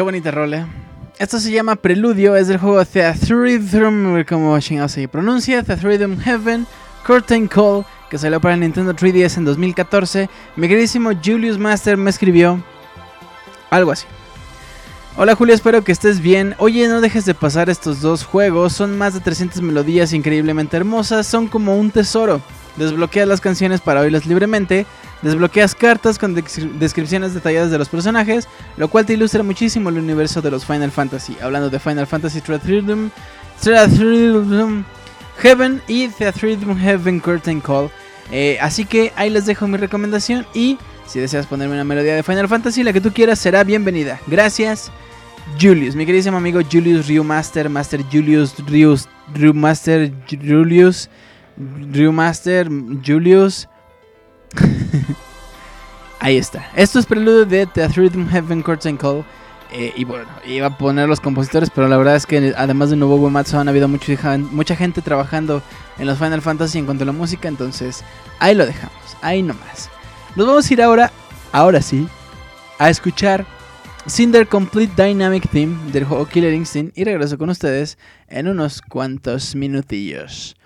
Qué bonita rola. Esto se llama Preludio, es del juego Theatrhythm, como chingado se pronuncia, Theatrhythm Heaven, Curtain Call, que salió para Nintendo 3DS en 2014. Mi queridísimo Julius Master me escribió algo así. Hola Julio, espero que estés bien. Oye, no dejes de pasar estos dos juegos. Son más de 300 melodías increíblemente hermosas. Son como un tesoro. Desbloqueas las canciones para oírlas libremente. Desbloqueas cartas con descripciones detalladas de los personajes, lo cual te ilustra muchísimo el universo de los Final Fantasy. Hablando de Final Fantasy Theatrhythm, Heaven y Theatrhythm Heaven Curtain Call. Eh, así que ahí les dejo mi recomendación y si deseas ponerme una melodía de Final Fantasy, la que tú quieras será bienvenida. Gracias, Julius, mi queridísimo amigo Julius Ryu Master, Master Julius Rius, Ryu Master Julius, Ryu Master Julius. (laughs) Ahí está. Esto es preludio de The Rhythm Heaven Curtain Call. Eh, y bueno, iba a poner los compositores, pero la verdad es que además de Nobuo Uematsu han habido mucho, mucha gente trabajando en los Final Fantasy en cuanto a la música, entonces ahí lo dejamos, ahí nomás. Nos vamos a ir ahora, ahora sí, a escuchar Cinder Complete Dynamic Theme del juego Killer Instinct y regreso con ustedes en unos cuantos minutillos.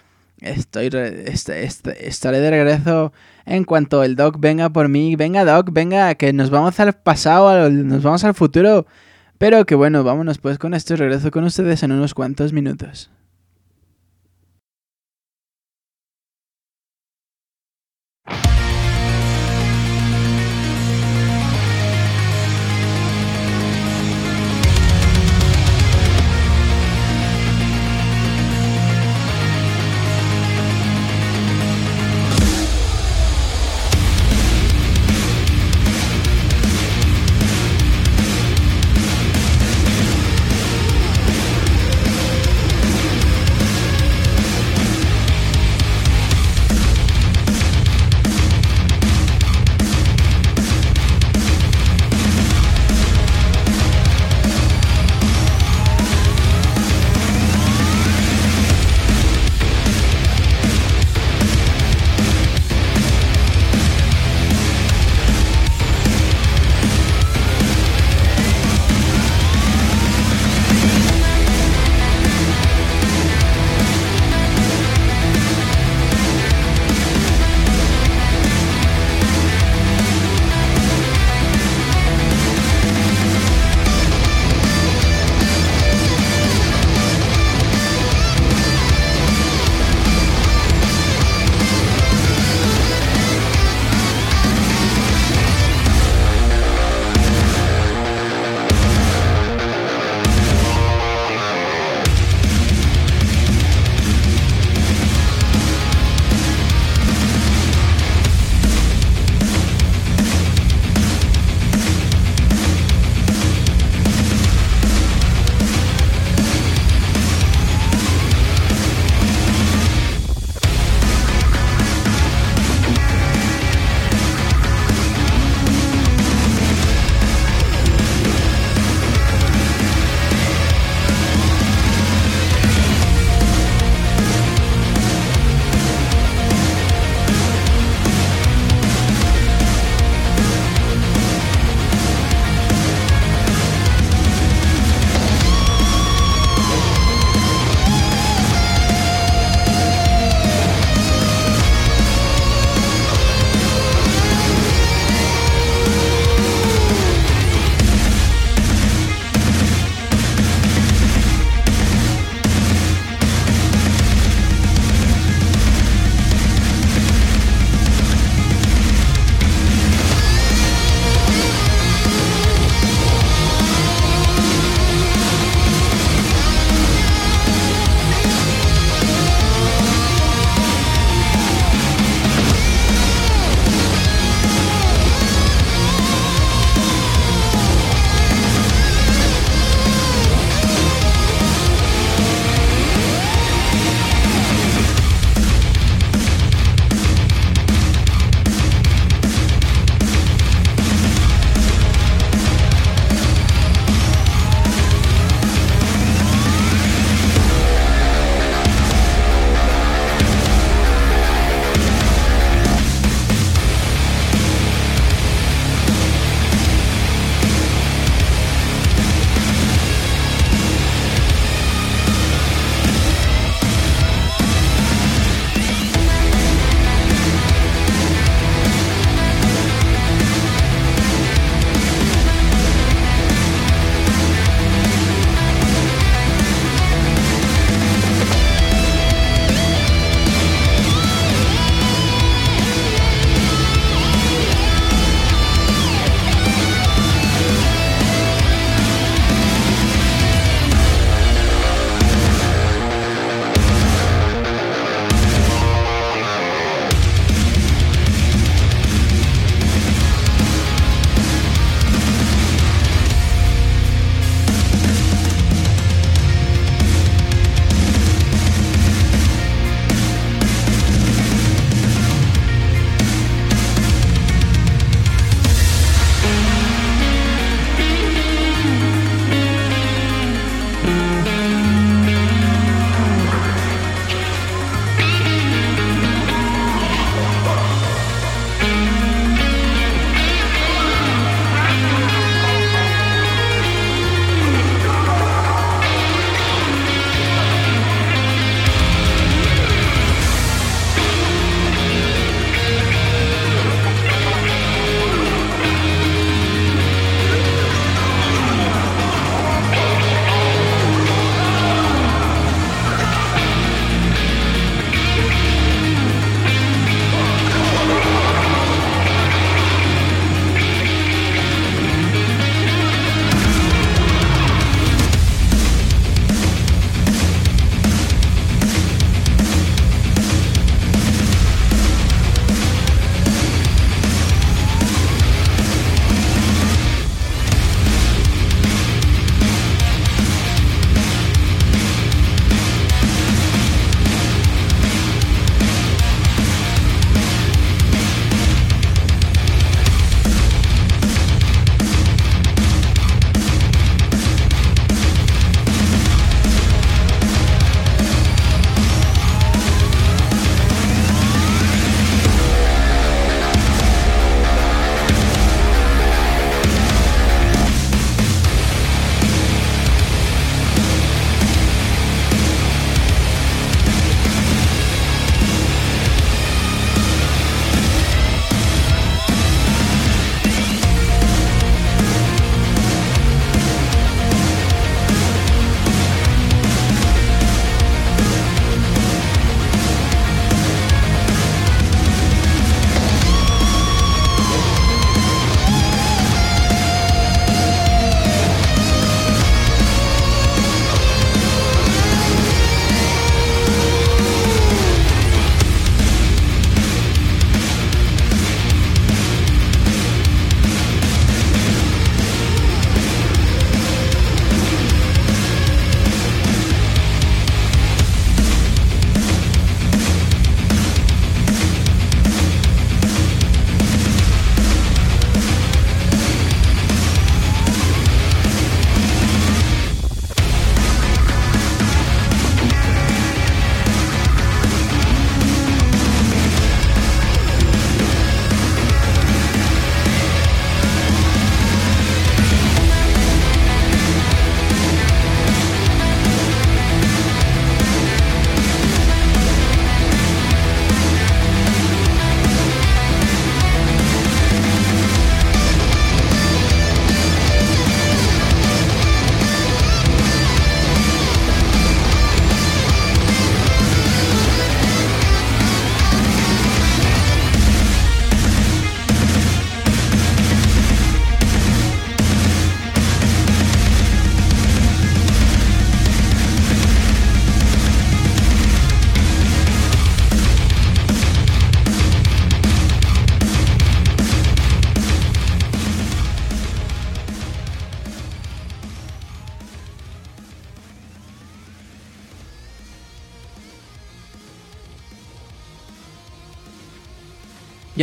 Estoy este, este, estaré de regreso en cuanto el Doc venga por mí. Venga Doc, venga, que nos vamos al pasado, nos vamos al futuro. Pero que bueno, vámonos pues con esto y regreso con ustedes en unos cuantos minutos.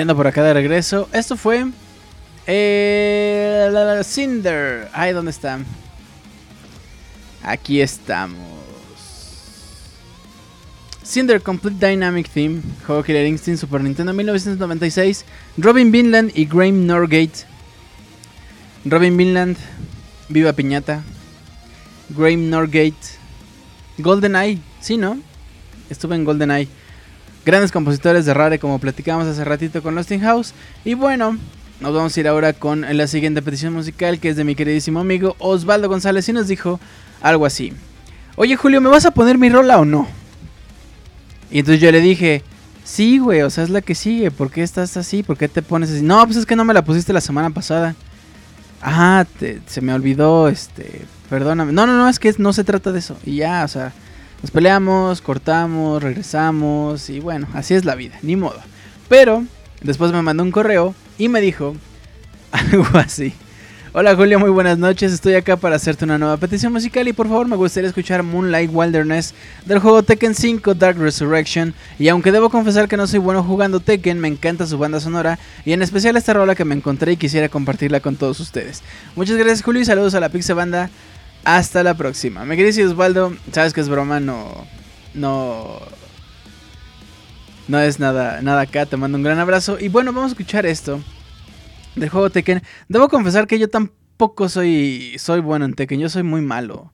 Ya por acá de regreso. Esto fue. Eh, Cinder. Ay, ¿dónde está? Aquí estamos. Cinder Complete Dynamic Theme. Juego Killer Instinct Super Nintendo 1996. Robin Vinland y Graham Norgate. Robin Vinland. Viva Piñata. Graham Norgate. GoldenEye. Sí, ¿no? Estuve en GoldenEye. Grandes compositores de Rare, como platicamos hace ratito con Lost House. Y bueno, nos vamos a ir ahora con la siguiente petición musical, que es de mi queridísimo amigo Osvaldo González. Y nos dijo algo así: Oye, Julio, ¿me vas a poner mi rola o no? Y entonces yo le dije: Sí, güey, o sea, es la que sigue. ¿Por qué estás así? ¿Por qué te pones así? No, pues es que no me la pusiste la semana pasada. Ah, se me olvidó, este. Perdóname. No, no, no, es que no se trata de eso. Y ya, o sea. Nos peleamos, cortamos, regresamos y bueno, así es la vida, ni modo. Pero después me mandó un correo y me dijo (laughs) algo así. Hola Julio, muy buenas noches. Estoy acá para hacerte una nueva petición musical y por favor me gustaría escuchar Moonlight Wilderness del juego Tekken 5 Dark Resurrection. Y aunque debo confesar que no soy bueno jugando Tekken, me encanta su banda sonora y en especial esta rola que me encontré y quisiera compartirla con todos ustedes. Muchas gracias Julio y saludos a la Pixie Banda. Hasta la próxima. Me querido Osvaldo, sabes que es broma, no. No. No es nada, nada acá. Te mando un gran abrazo. Y bueno, vamos a escuchar esto. Del juego Tekken. Debo confesar que yo tampoco soy. Soy bueno en Tekken. Yo soy muy malo.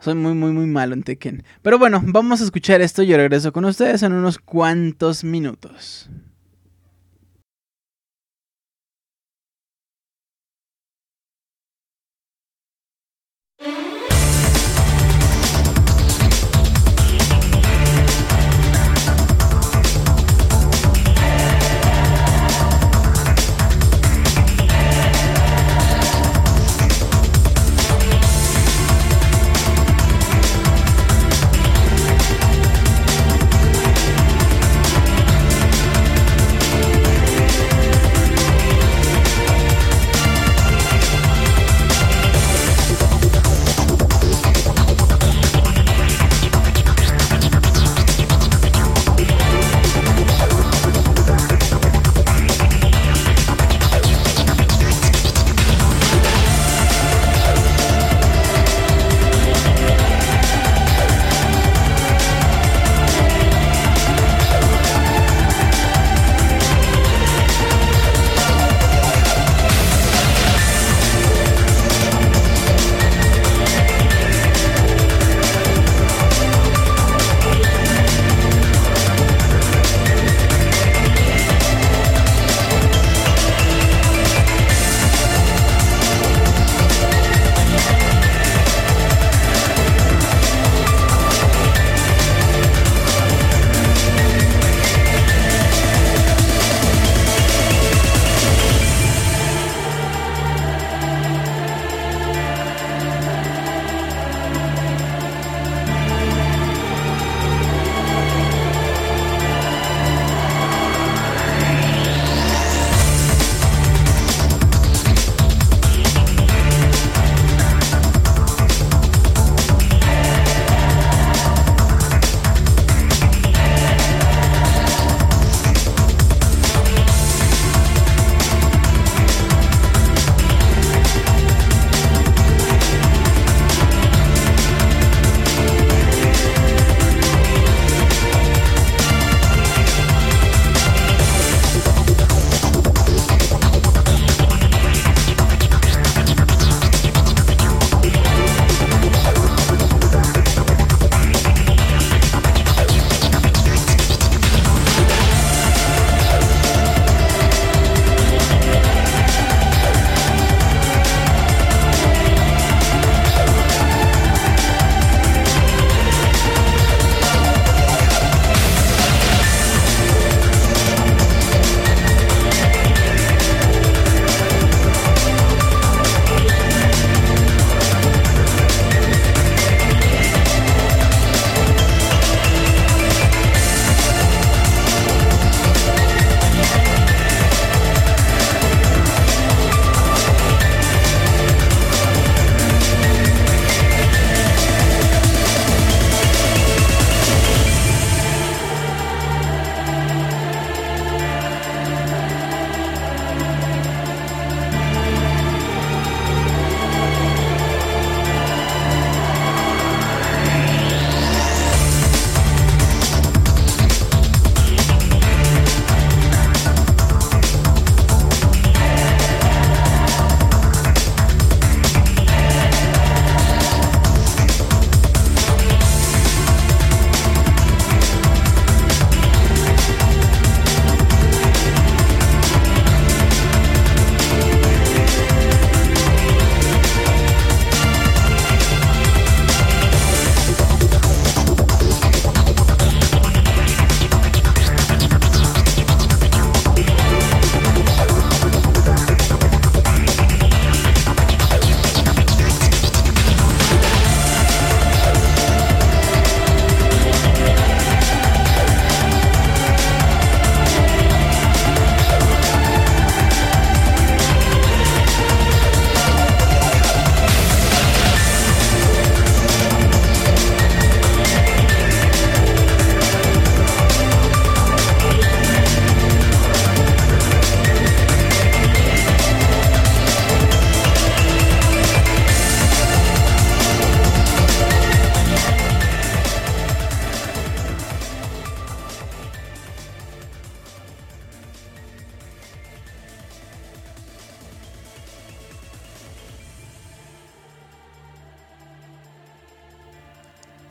Soy muy, muy, muy malo en Tekken. Pero bueno, vamos a escuchar esto. Yo regreso con ustedes en unos cuantos minutos.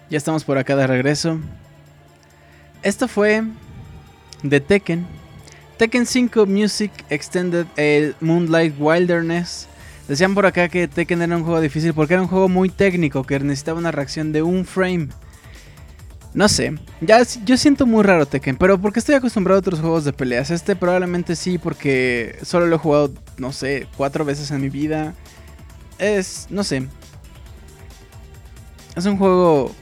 Ya estamos por acá de regreso. Esto fue de Tekken. Tekken 5 Music Extended el Moonlight Wilderness. Decían por acá que Tekken era un juego difícil porque era un juego muy técnico que necesitaba una reacción de un frame. No sé, ya yo siento muy raro Tekken, pero porque estoy acostumbrado a otros juegos de peleas. Este probablemente sí, porque solo lo he jugado, no sé, cuatro veces en mi vida. Es, no sé. Es un juego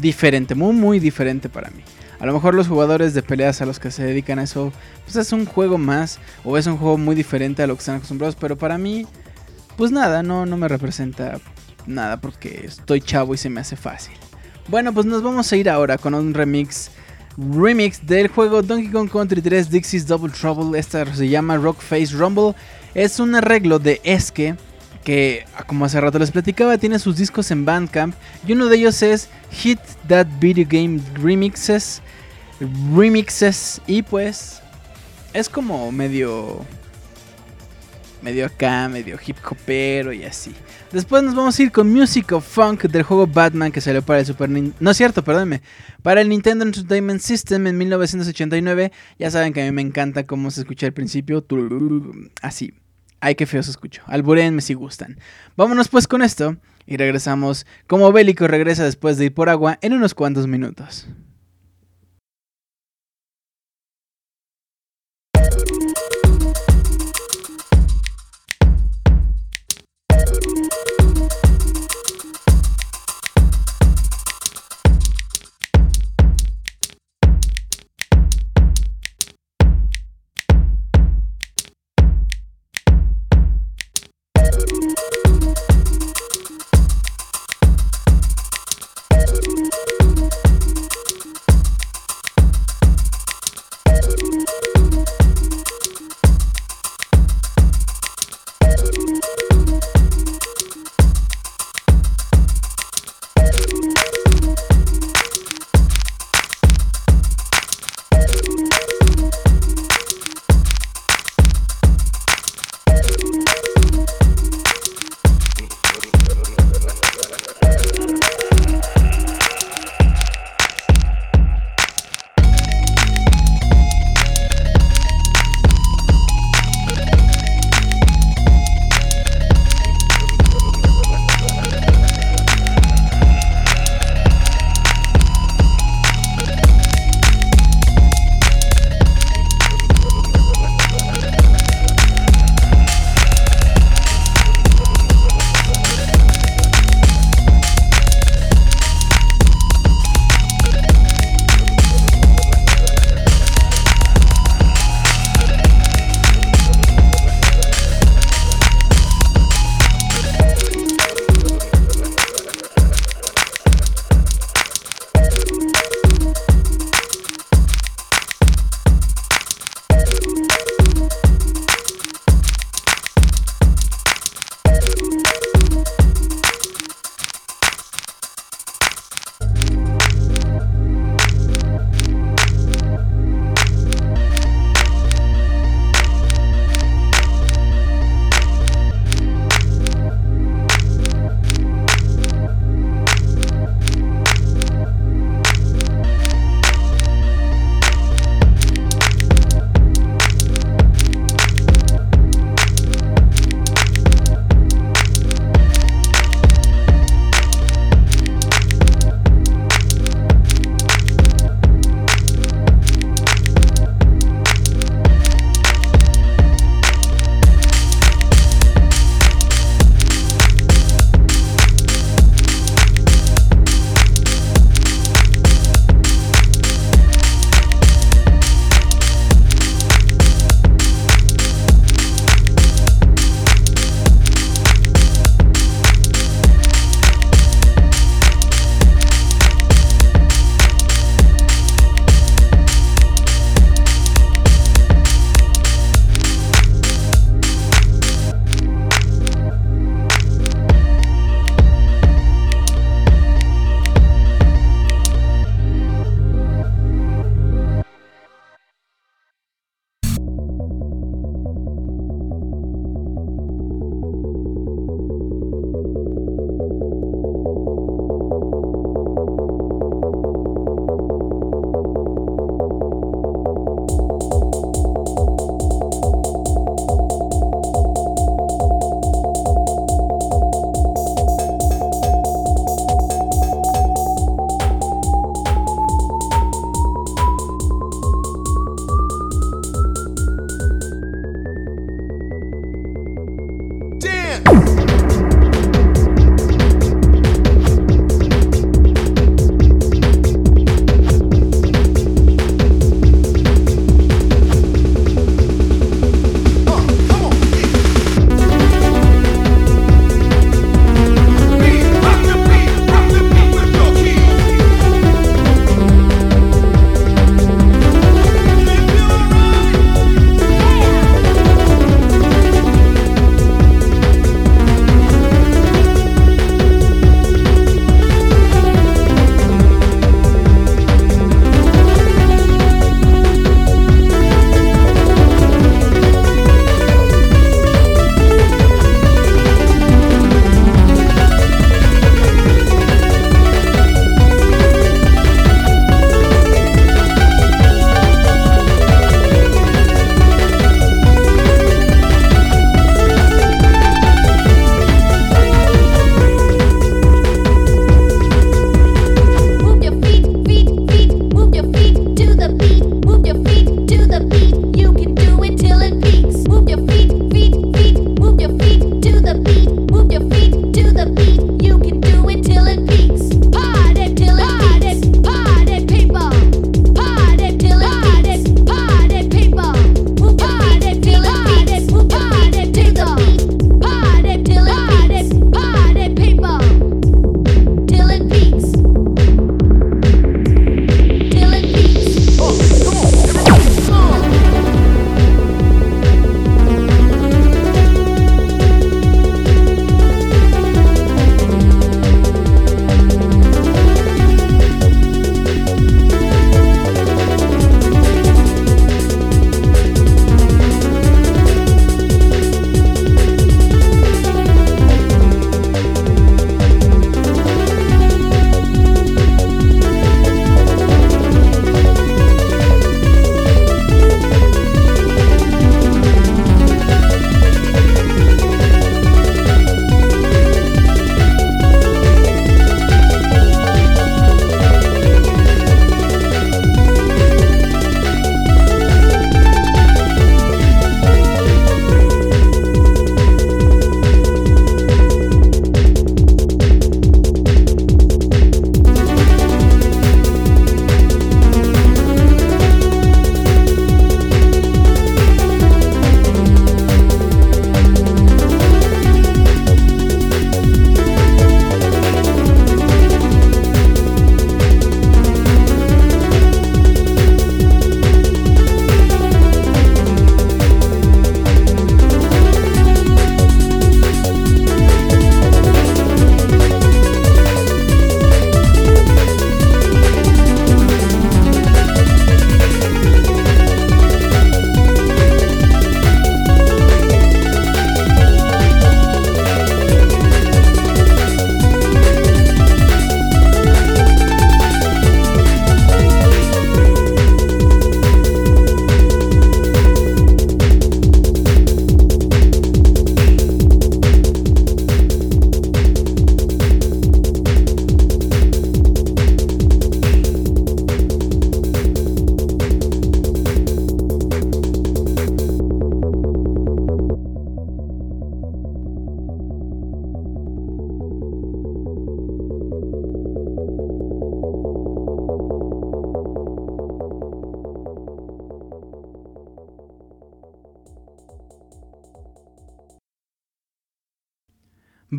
diferente, muy, muy diferente para mí. A lo mejor los jugadores de peleas a los que se dedican a eso, pues es un juego más o es un juego muy diferente a lo que están acostumbrados, pero para mí, pues nada, no, no me representa nada porque estoy chavo y se me hace fácil. Bueno, pues nos vamos a ir ahora con un remix remix del juego Donkey Kong Country 3 Dixie's Double Trouble. Esta se llama Rock Face Rumble. Es un arreglo de Eske que como hace rato les platicaba, tiene sus discos en Bandcamp y uno de ellos es Hit That Video Game Remixes. Remixes y pues es como medio medio acá, medio hip hopero y así. Después nos vamos a ir con Music of Funk del juego Batman que salió para el Super Nintendo. No es cierto, perdónme. Para el Nintendo Entertainment System en 1989. Ya saben que a mí me encanta cómo se escucha al principio. Así. Ay, qué feo se escucho. Alburenme si gustan. Vámonos pues con esto y regresamos como Bélico regresa después de ir por agua en unos cuantos minutos.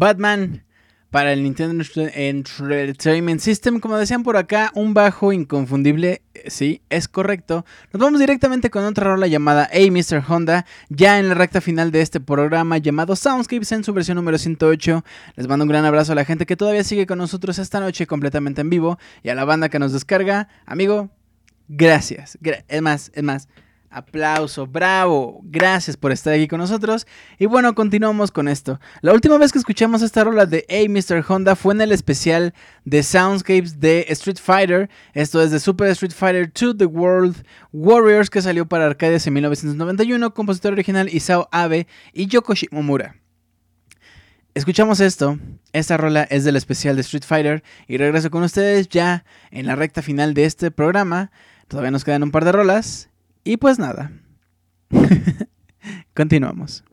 Batman para el Nintendo Entertainment System. Como decían por acá, un bajo inconfundible. Sí, es correcto. Nos vamos directamente con otra rola llamada Hey Mr. Honda, ya en la recta final de este programa llamado Soundscapes en su versión número 108. Les mando un gran abrazo a la gente que todavía sigue con nosotros esta noche completamente en vivo y a la banda que nos descarga. Amigo, gracias. es más, es más. Aplauso, bravo, gracias por estar aquí con nosotros. Y bueno, continuamos con esto. La última vez que escuchamos esta rola de Hey Mr. Honda fue en el especial de Soundscapes de Street Fighter. Esto es de Super Street Fighter 2 The World Warriors que salió para arcades en 1991, compositor original Isao Abe y Yoko Shimomura. Escuchamos esto, esta rola es del especial de Street Fighter y regreso con ustedes ya en la recta final de este programa. Todavía nos quedan un par de rolas y pues nada. (laughs) Continuamos.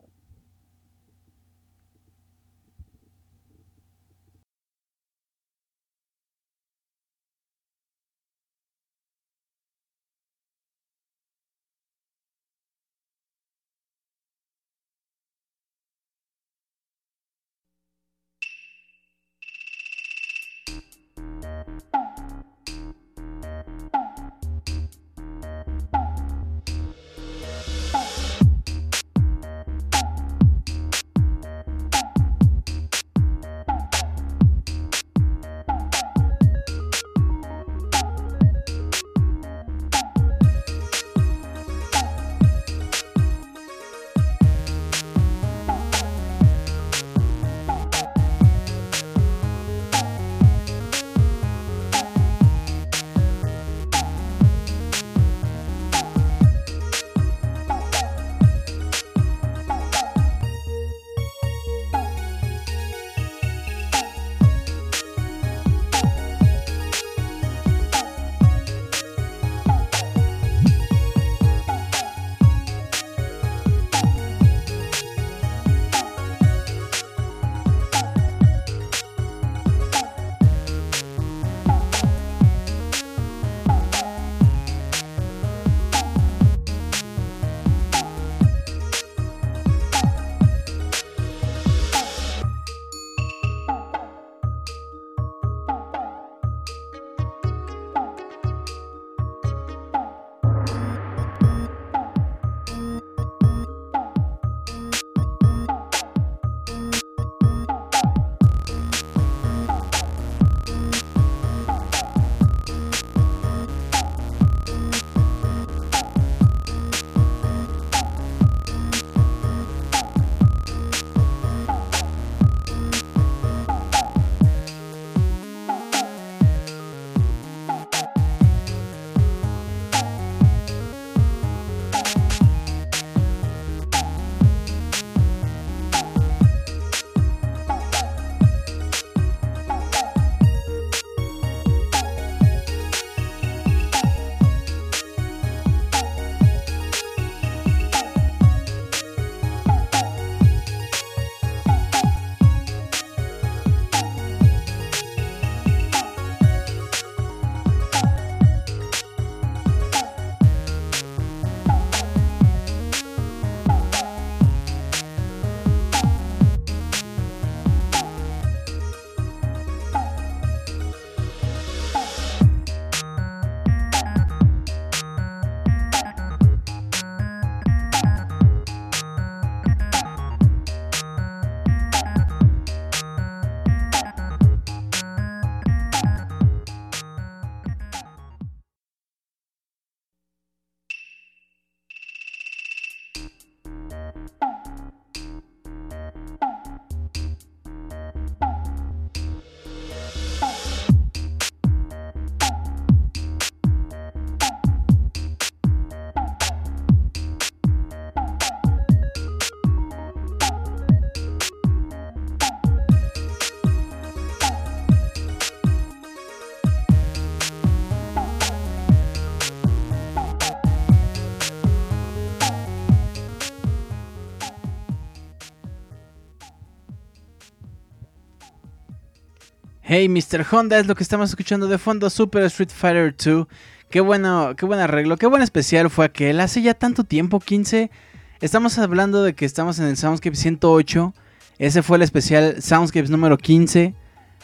Hey, Mr. Honda es lo que estamos escuchando de fondo, Super Street Fighter 2. Qué bueno, qué buen arreglo, qué buen especial fue aquel. Hace ya tanto tiempo, 15. Estamos hablando de que estamos en el Soundscape 108. Ese fue el especial Soundscapes número 15.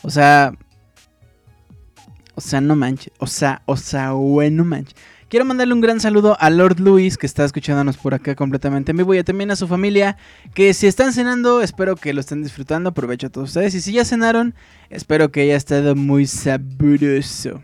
O sea, o sea, no manches. O sea, o sea, bueno, manches. Quiero mandarle un gran saludo a Lord Luis, que está escuchándonos por acá completamente en vivo, y también a su familia, que si están cenando, espero que lo estén disfrutando. Aprovecho a todos ustedes. Y si ya cenaron, espero que haya estado muy sabroso.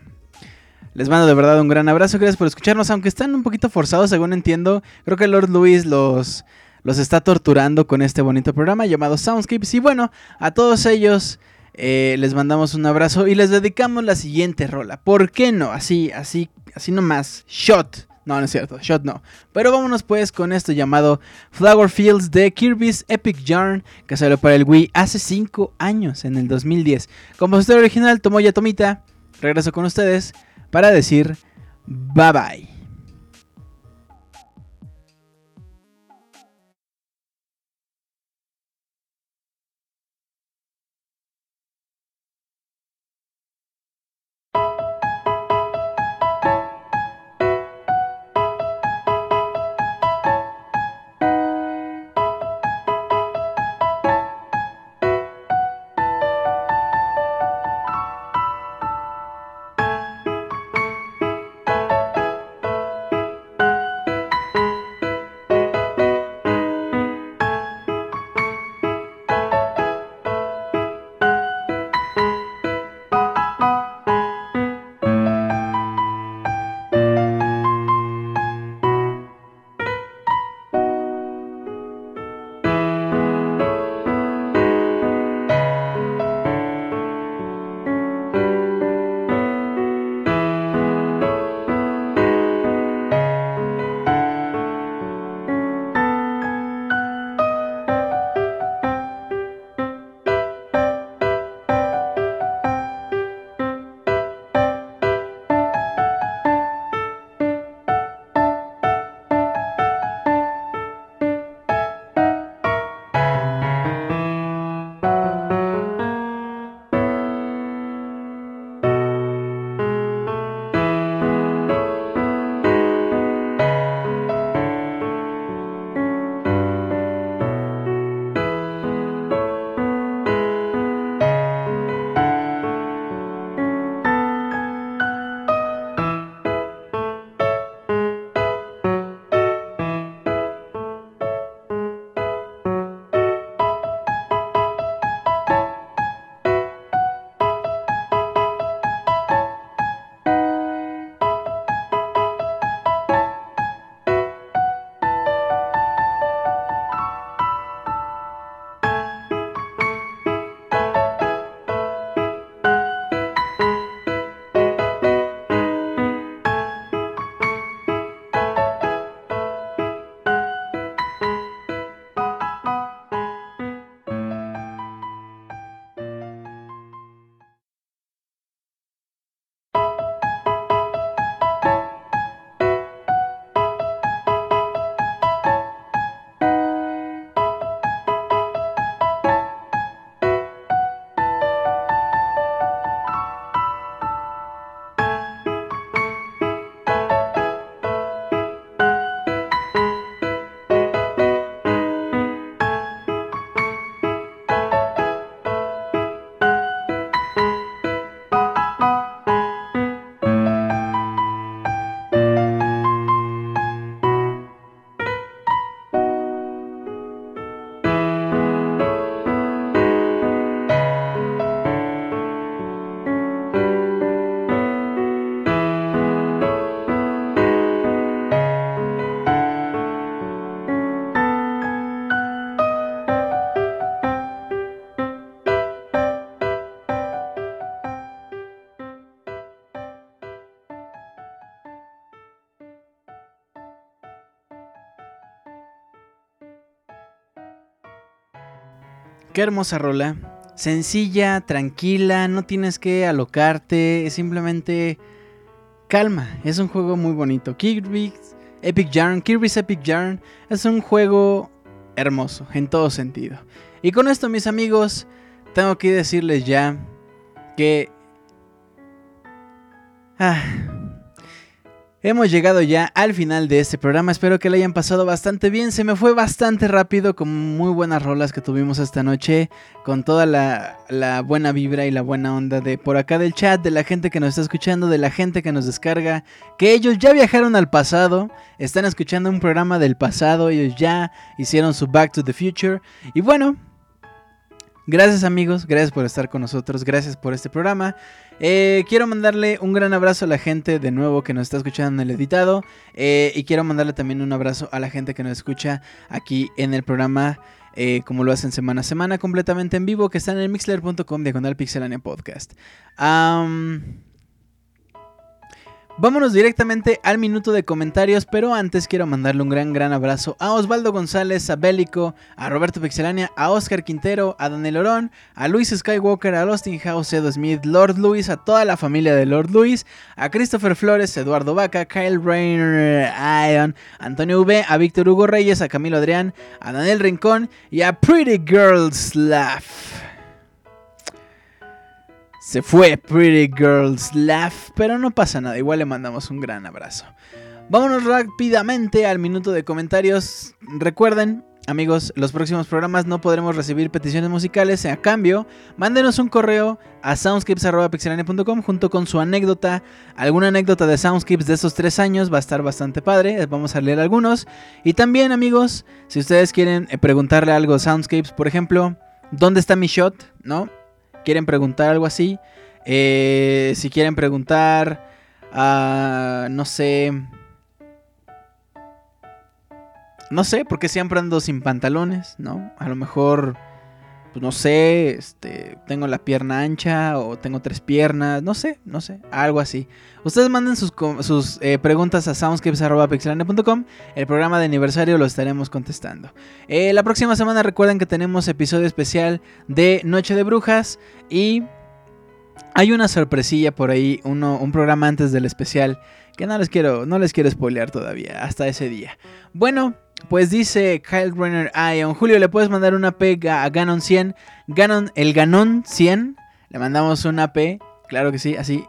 Les mando de verdad un gran abrazo, gracias por escucharnos, aunque están un poquito forzados, según entiendo. Creo que Lord Luis los, los está torturando con este bonito programa llamado Soundscapes. Y bueno, a todos ellos eh, les mandamos un abrazo y les dedicamos la siguiente rola. ¿Por qué no? Así, así, así nomás. Shot. No, no es cierto, shot no. Pero vámonos pues con esto llamado Flower Fields de Kirby's Epic Yarn, que salió para el Wii hace 5 años, en el 2010. Compositor original Tomoya Tomita, regreso con ustedes para decir bye bye. Qué hermosa rola. Sencilla, tranquila, no tienes que alocarte, es simplemente calma. Es un juego muy bonito. Kirby's Epic Yarn, Kirby's Epic Yarn es un juego hermoso en todo sentido. Y con esto, mis amigos, tengo que decirles ya que... Hemos llegado ya al final de este programa, espero que lo hayan pasado bastante bien, se me fue bastante rápido con muy buenas rolas que tuvimos esta noche, con toda la, buena vibra y la buena onda de por acá del chat, de la gente que nos está escuchando, de la gente que nos descarga, que ellos ya viajaron al pasado, están escuchando un programa del pasado, ellos ya hicieron su Back to the Future. Y bueno, Gracias amigos, gracias por estar con nosotros, gracias por este programa. Eh, quiero mandarle un gran abrazo a la gente de nuevo que nos está escuchando en el editado. Eh, y quiero mandarle también un abrazo a la gente que nos escucha aquí en el programa. Eh, como lo hacen semana a semana completamente en vivo, que están en mixler.com diagonal pixelania podcast. Vámonos directamente al minuto de comentarios, pero antes quiero mandarle un gran, gran abrazo a Osvaldo González, a Bélico, a Roberto Pixelania, a Oscar Quintero, a Daniel Orón, a Luis Skywalker, a Austin House, Edo Smith, Lord Luis, a toda la familia de Lord Luis, a Christopher Flores, Eduardo Vaca, Kyle Rainer, Ion, Antonio V, a Víctor Hugo Reyes, a Camilo Adrián, a Daniel Rincón y a Pretty Girls Laugh. Se fue Pretty Girls Laugh, pero no pasa nada, igual le mandamos un gran abrazo. Vámonos rápidamente al minuto de comentarios. Recuerden, amigos, los próximos programas no podremos recibir peticiones musicales. A cambio, mándenos un correo a soundscapes.pixelania.com junto con su anécdota. Alguna anécdota de Soundscapes de esos tres años va a estar bastante padre. Vamos a leer algunos. Y también, amigos, si ustedes quieren eh, preguntarle algo a Soundscapes, por ejemplo, ¿dónde está mi shot? ¿No? Quieren preguntar algo así. Eh, si quieren preguntar, uh, no sé. No sé, porque siempre ando sin pantalones, ¿no? A lo mejor, pues no sé, este, tengo la pierna ancha o tengo tres piernas, no sé, no sé, algo así. Ustedes manden sus, sus eh, preguntas a soundscapes.pixelania.com. El programa de aniversario lo estaremos contestando. Eh, la próxima semana recuerden que tenemos episodio especial de Noche de Brujas y hay una sorpresilla por ahí, uno, un programa antes del especial que no les quiero, no les quiero spoilear todavía, hasta ese día. Bueno, pues dice Kyle Renner Ion, Julio, ¿le puedes mandar una P a Ganon 100? Ganon, el Ganon 100, le mandamos una P, claro que sí, así.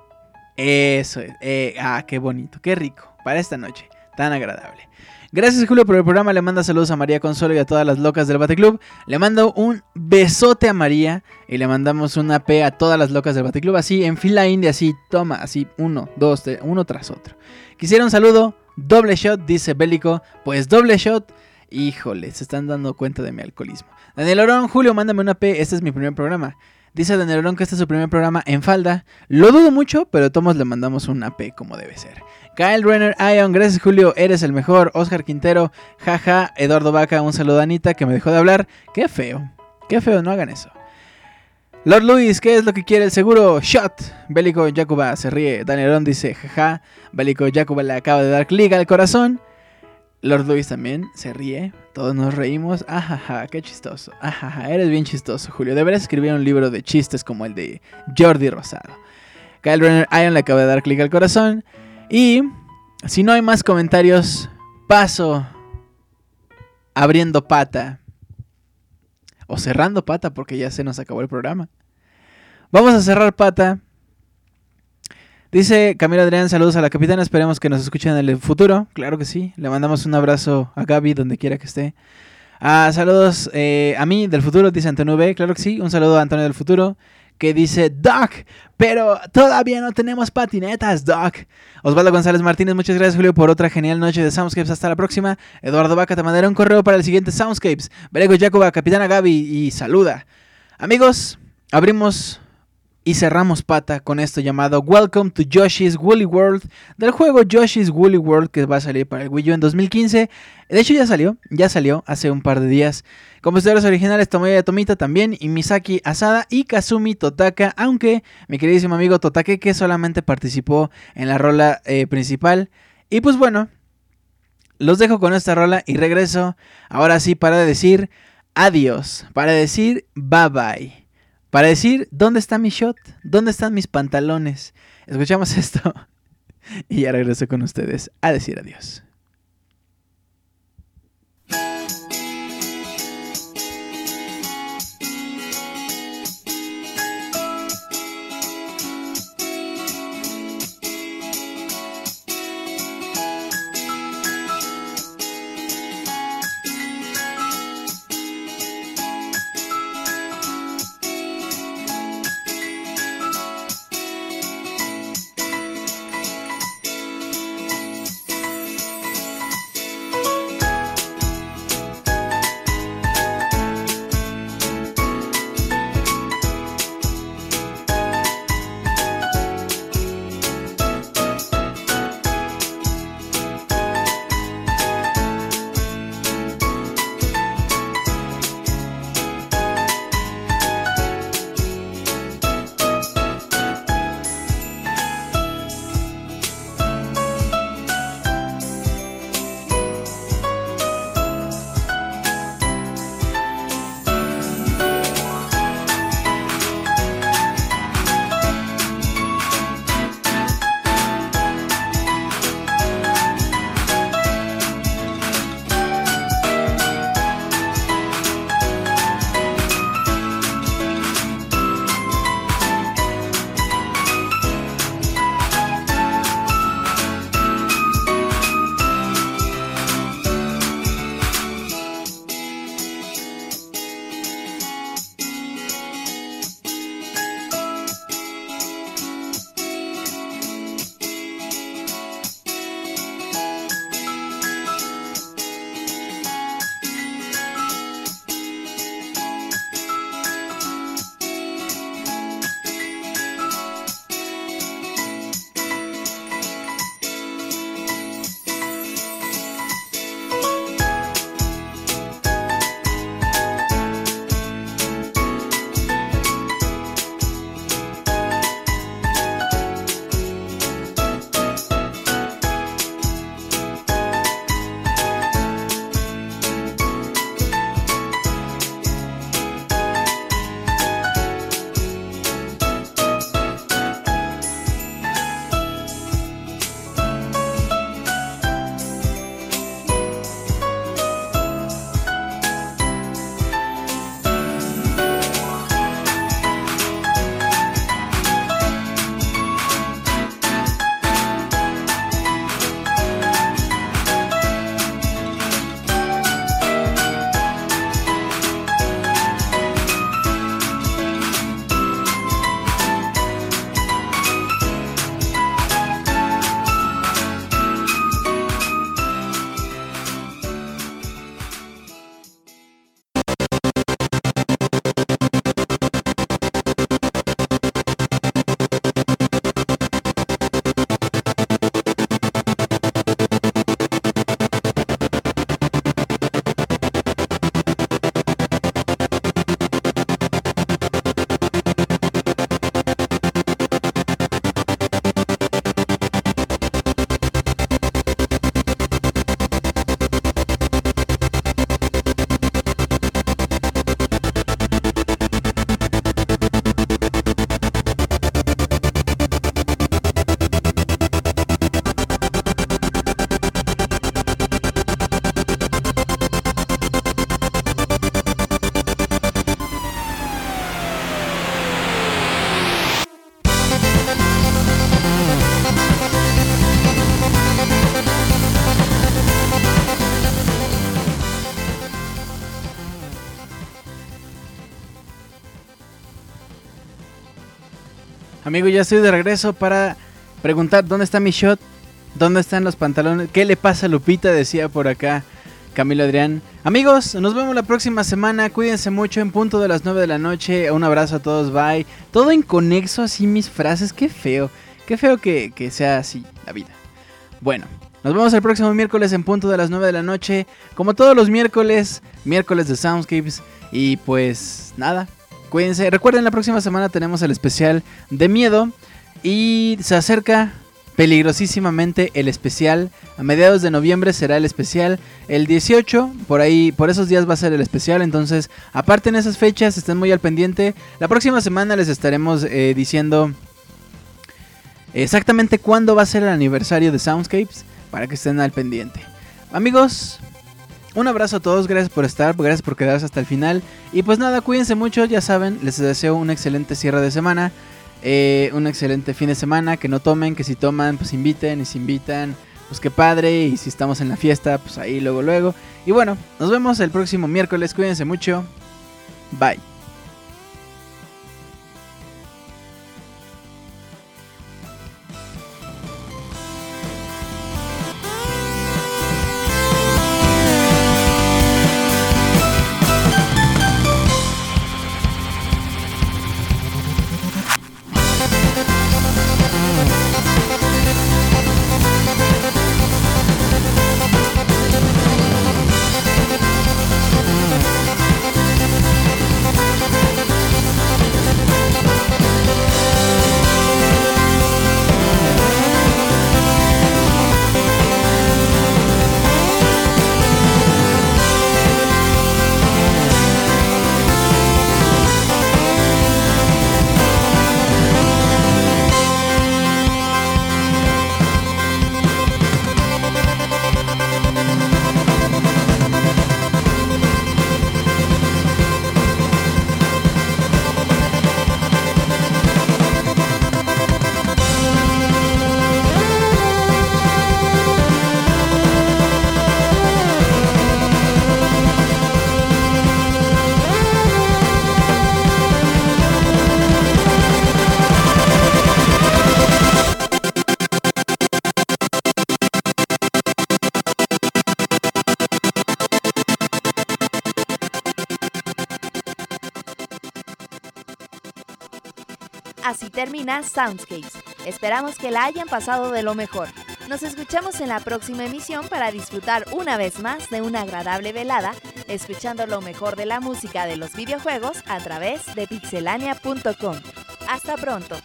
Eso es, eh, ah, qué bonito, qué rico, para esta noche, tan agradable. Gracias Julio por el programa. Le manda saludos a María Consuelo y a todas las locas del Club. Le mando un besote a María y le mandamos una P a todas las locas del Club. Así en fila india, así toma, así uno, dos, tres, uno tras otro. Quisiera un saludo, doble shot, dice Bélico. Pues doble shot. Híjole, se están dando cuenta de mi alcoholismo. Daniel Orón, Julio, mándame una P. Este es mi primer programa. Dice Daniel Orón que este es su primer programa en falda. Lo dudo mucho, pero todos le mandamos una P como debe ser. Kyle Renner, Ion, gracias Julio, eres el mejor. Oscar Quintero, jaja. Eduardo Vaca, un saludo a Anita que me dejó de hablar. Qué feo, qué feo, no hagan eso. Lord Luis, ¿qué es lo que quiere el seguro? Shot. Bélico Jacoba se ríe. Daniel dice, jaja. Bélico Jacoba le acaba de dar clic al corazón. Lord Luis también se ríe. Todos nos reímos. Ajaja, qué chistoso. Ajaja, eres bien chistoso, Julio. Deberías escribir un libro de chistes como el de Jordi Rosado. Kyle Renner Ion le acaba de dar clic al corazón. Y si no hay más comentarios, paso abriendo pata. O cerrando pata porque ya se nos acabó el programa. Vamos a cerrar pata. Dice Camilo Adrián, saludos a la capitana, esperemos que nos escuchen en el futuro. Claro que sí, le mandamos un abrazo a Gaby donde quiera que esté. Ah, saludos eh, a mí del futuro, dice Antonio B, claro que sí, un saludo a Antonio del futuro que dice Doc, pero todavía no tenemos patinetas, Doc. Osvaldo González Martínez, muchas gracias Julio por otra genial noche de Soundscapes. Hasta la próxima. Eduardo Vaca te mandará un correo para el siguiente Soundscapes. Berego Jacoba, Capitana Gaby y saluda. Amigos, abrimos y cerramos pata con esto llamado Welcome to Yoshi's Woolly World del juego Yoshi's Woolly World que va a salir para el Wii U en 2015. De hecho ya salió, ya salió hace un par de días. Compositores originales Tomoya Tomita también y Misaki Asada y Kazumi Totaka, aunque mi queridísimo amigo Totake que solamente participó en la rola eh, principal. Y pues bueno, los dejo con esta rola y regreso ahora sí para decir adiós, para decir bye bye. Para decir, ¿dónde está mi shot? ¿Dónde están mis pantalones? Escuchamos (laughs) esto y ya regreso con ustedes a decir adiós. Amigo, ya estoy de regreso para preguntar dónde está mi shot, dónde están los pantalones, qué le pasa a Lupita, decía por acá Camilo Adrián. Amigos, nos vemos la próxima semana, cuídense mucho en punto de las 9 de la noche, un abrazo a todos, bye. Todo inconexo así mis frases, qué feo, qué feo que, que sea así la vida. Bueno, nos vemos el próximo miércoles en punto de las 9 de la noche, como todos los miércoles, miércoles de Soundscapes, y pues nada, Cuídense. Recuerden, la próxima semana tenemos el especial de miedo. Y se acerca peligrosísimamente el especial. A mediados de noviembre será el especial. El 18, por ahí, por esos días va a ser el especial. Entonces, aparte en esas fechas, estén muy al pendiente. La próxima semana les estaremos eh, diciendo exactamente cuándo va a ser el aniversario de Soundscapes. Para que estén al pendiente. Amigos, un abrazo a todos, gracias por estar, gracias por quedarse hasta el final. Y pues nada, cuídense mucho, ya saben, les deseo un excelente cierre de semana. Eh, un excelente fin de semana, que no tomen, que si toman, pues inviten, y si invitan, pues qué padre, y si estamos en la fiesta, pues ahí luego, luego. Y bueno, nos vemos el próximo miércoles, cuídense mucho, bye. Termina Soundscapes. Esperamos que la hayan pasado de lo mejor. Nos escuchamos en la próxima emisión para disfrutar una vez más de una agradable velada, escuchando lo mejor de la música de los videojuegos a través de pixelania.com. Hasta pronto.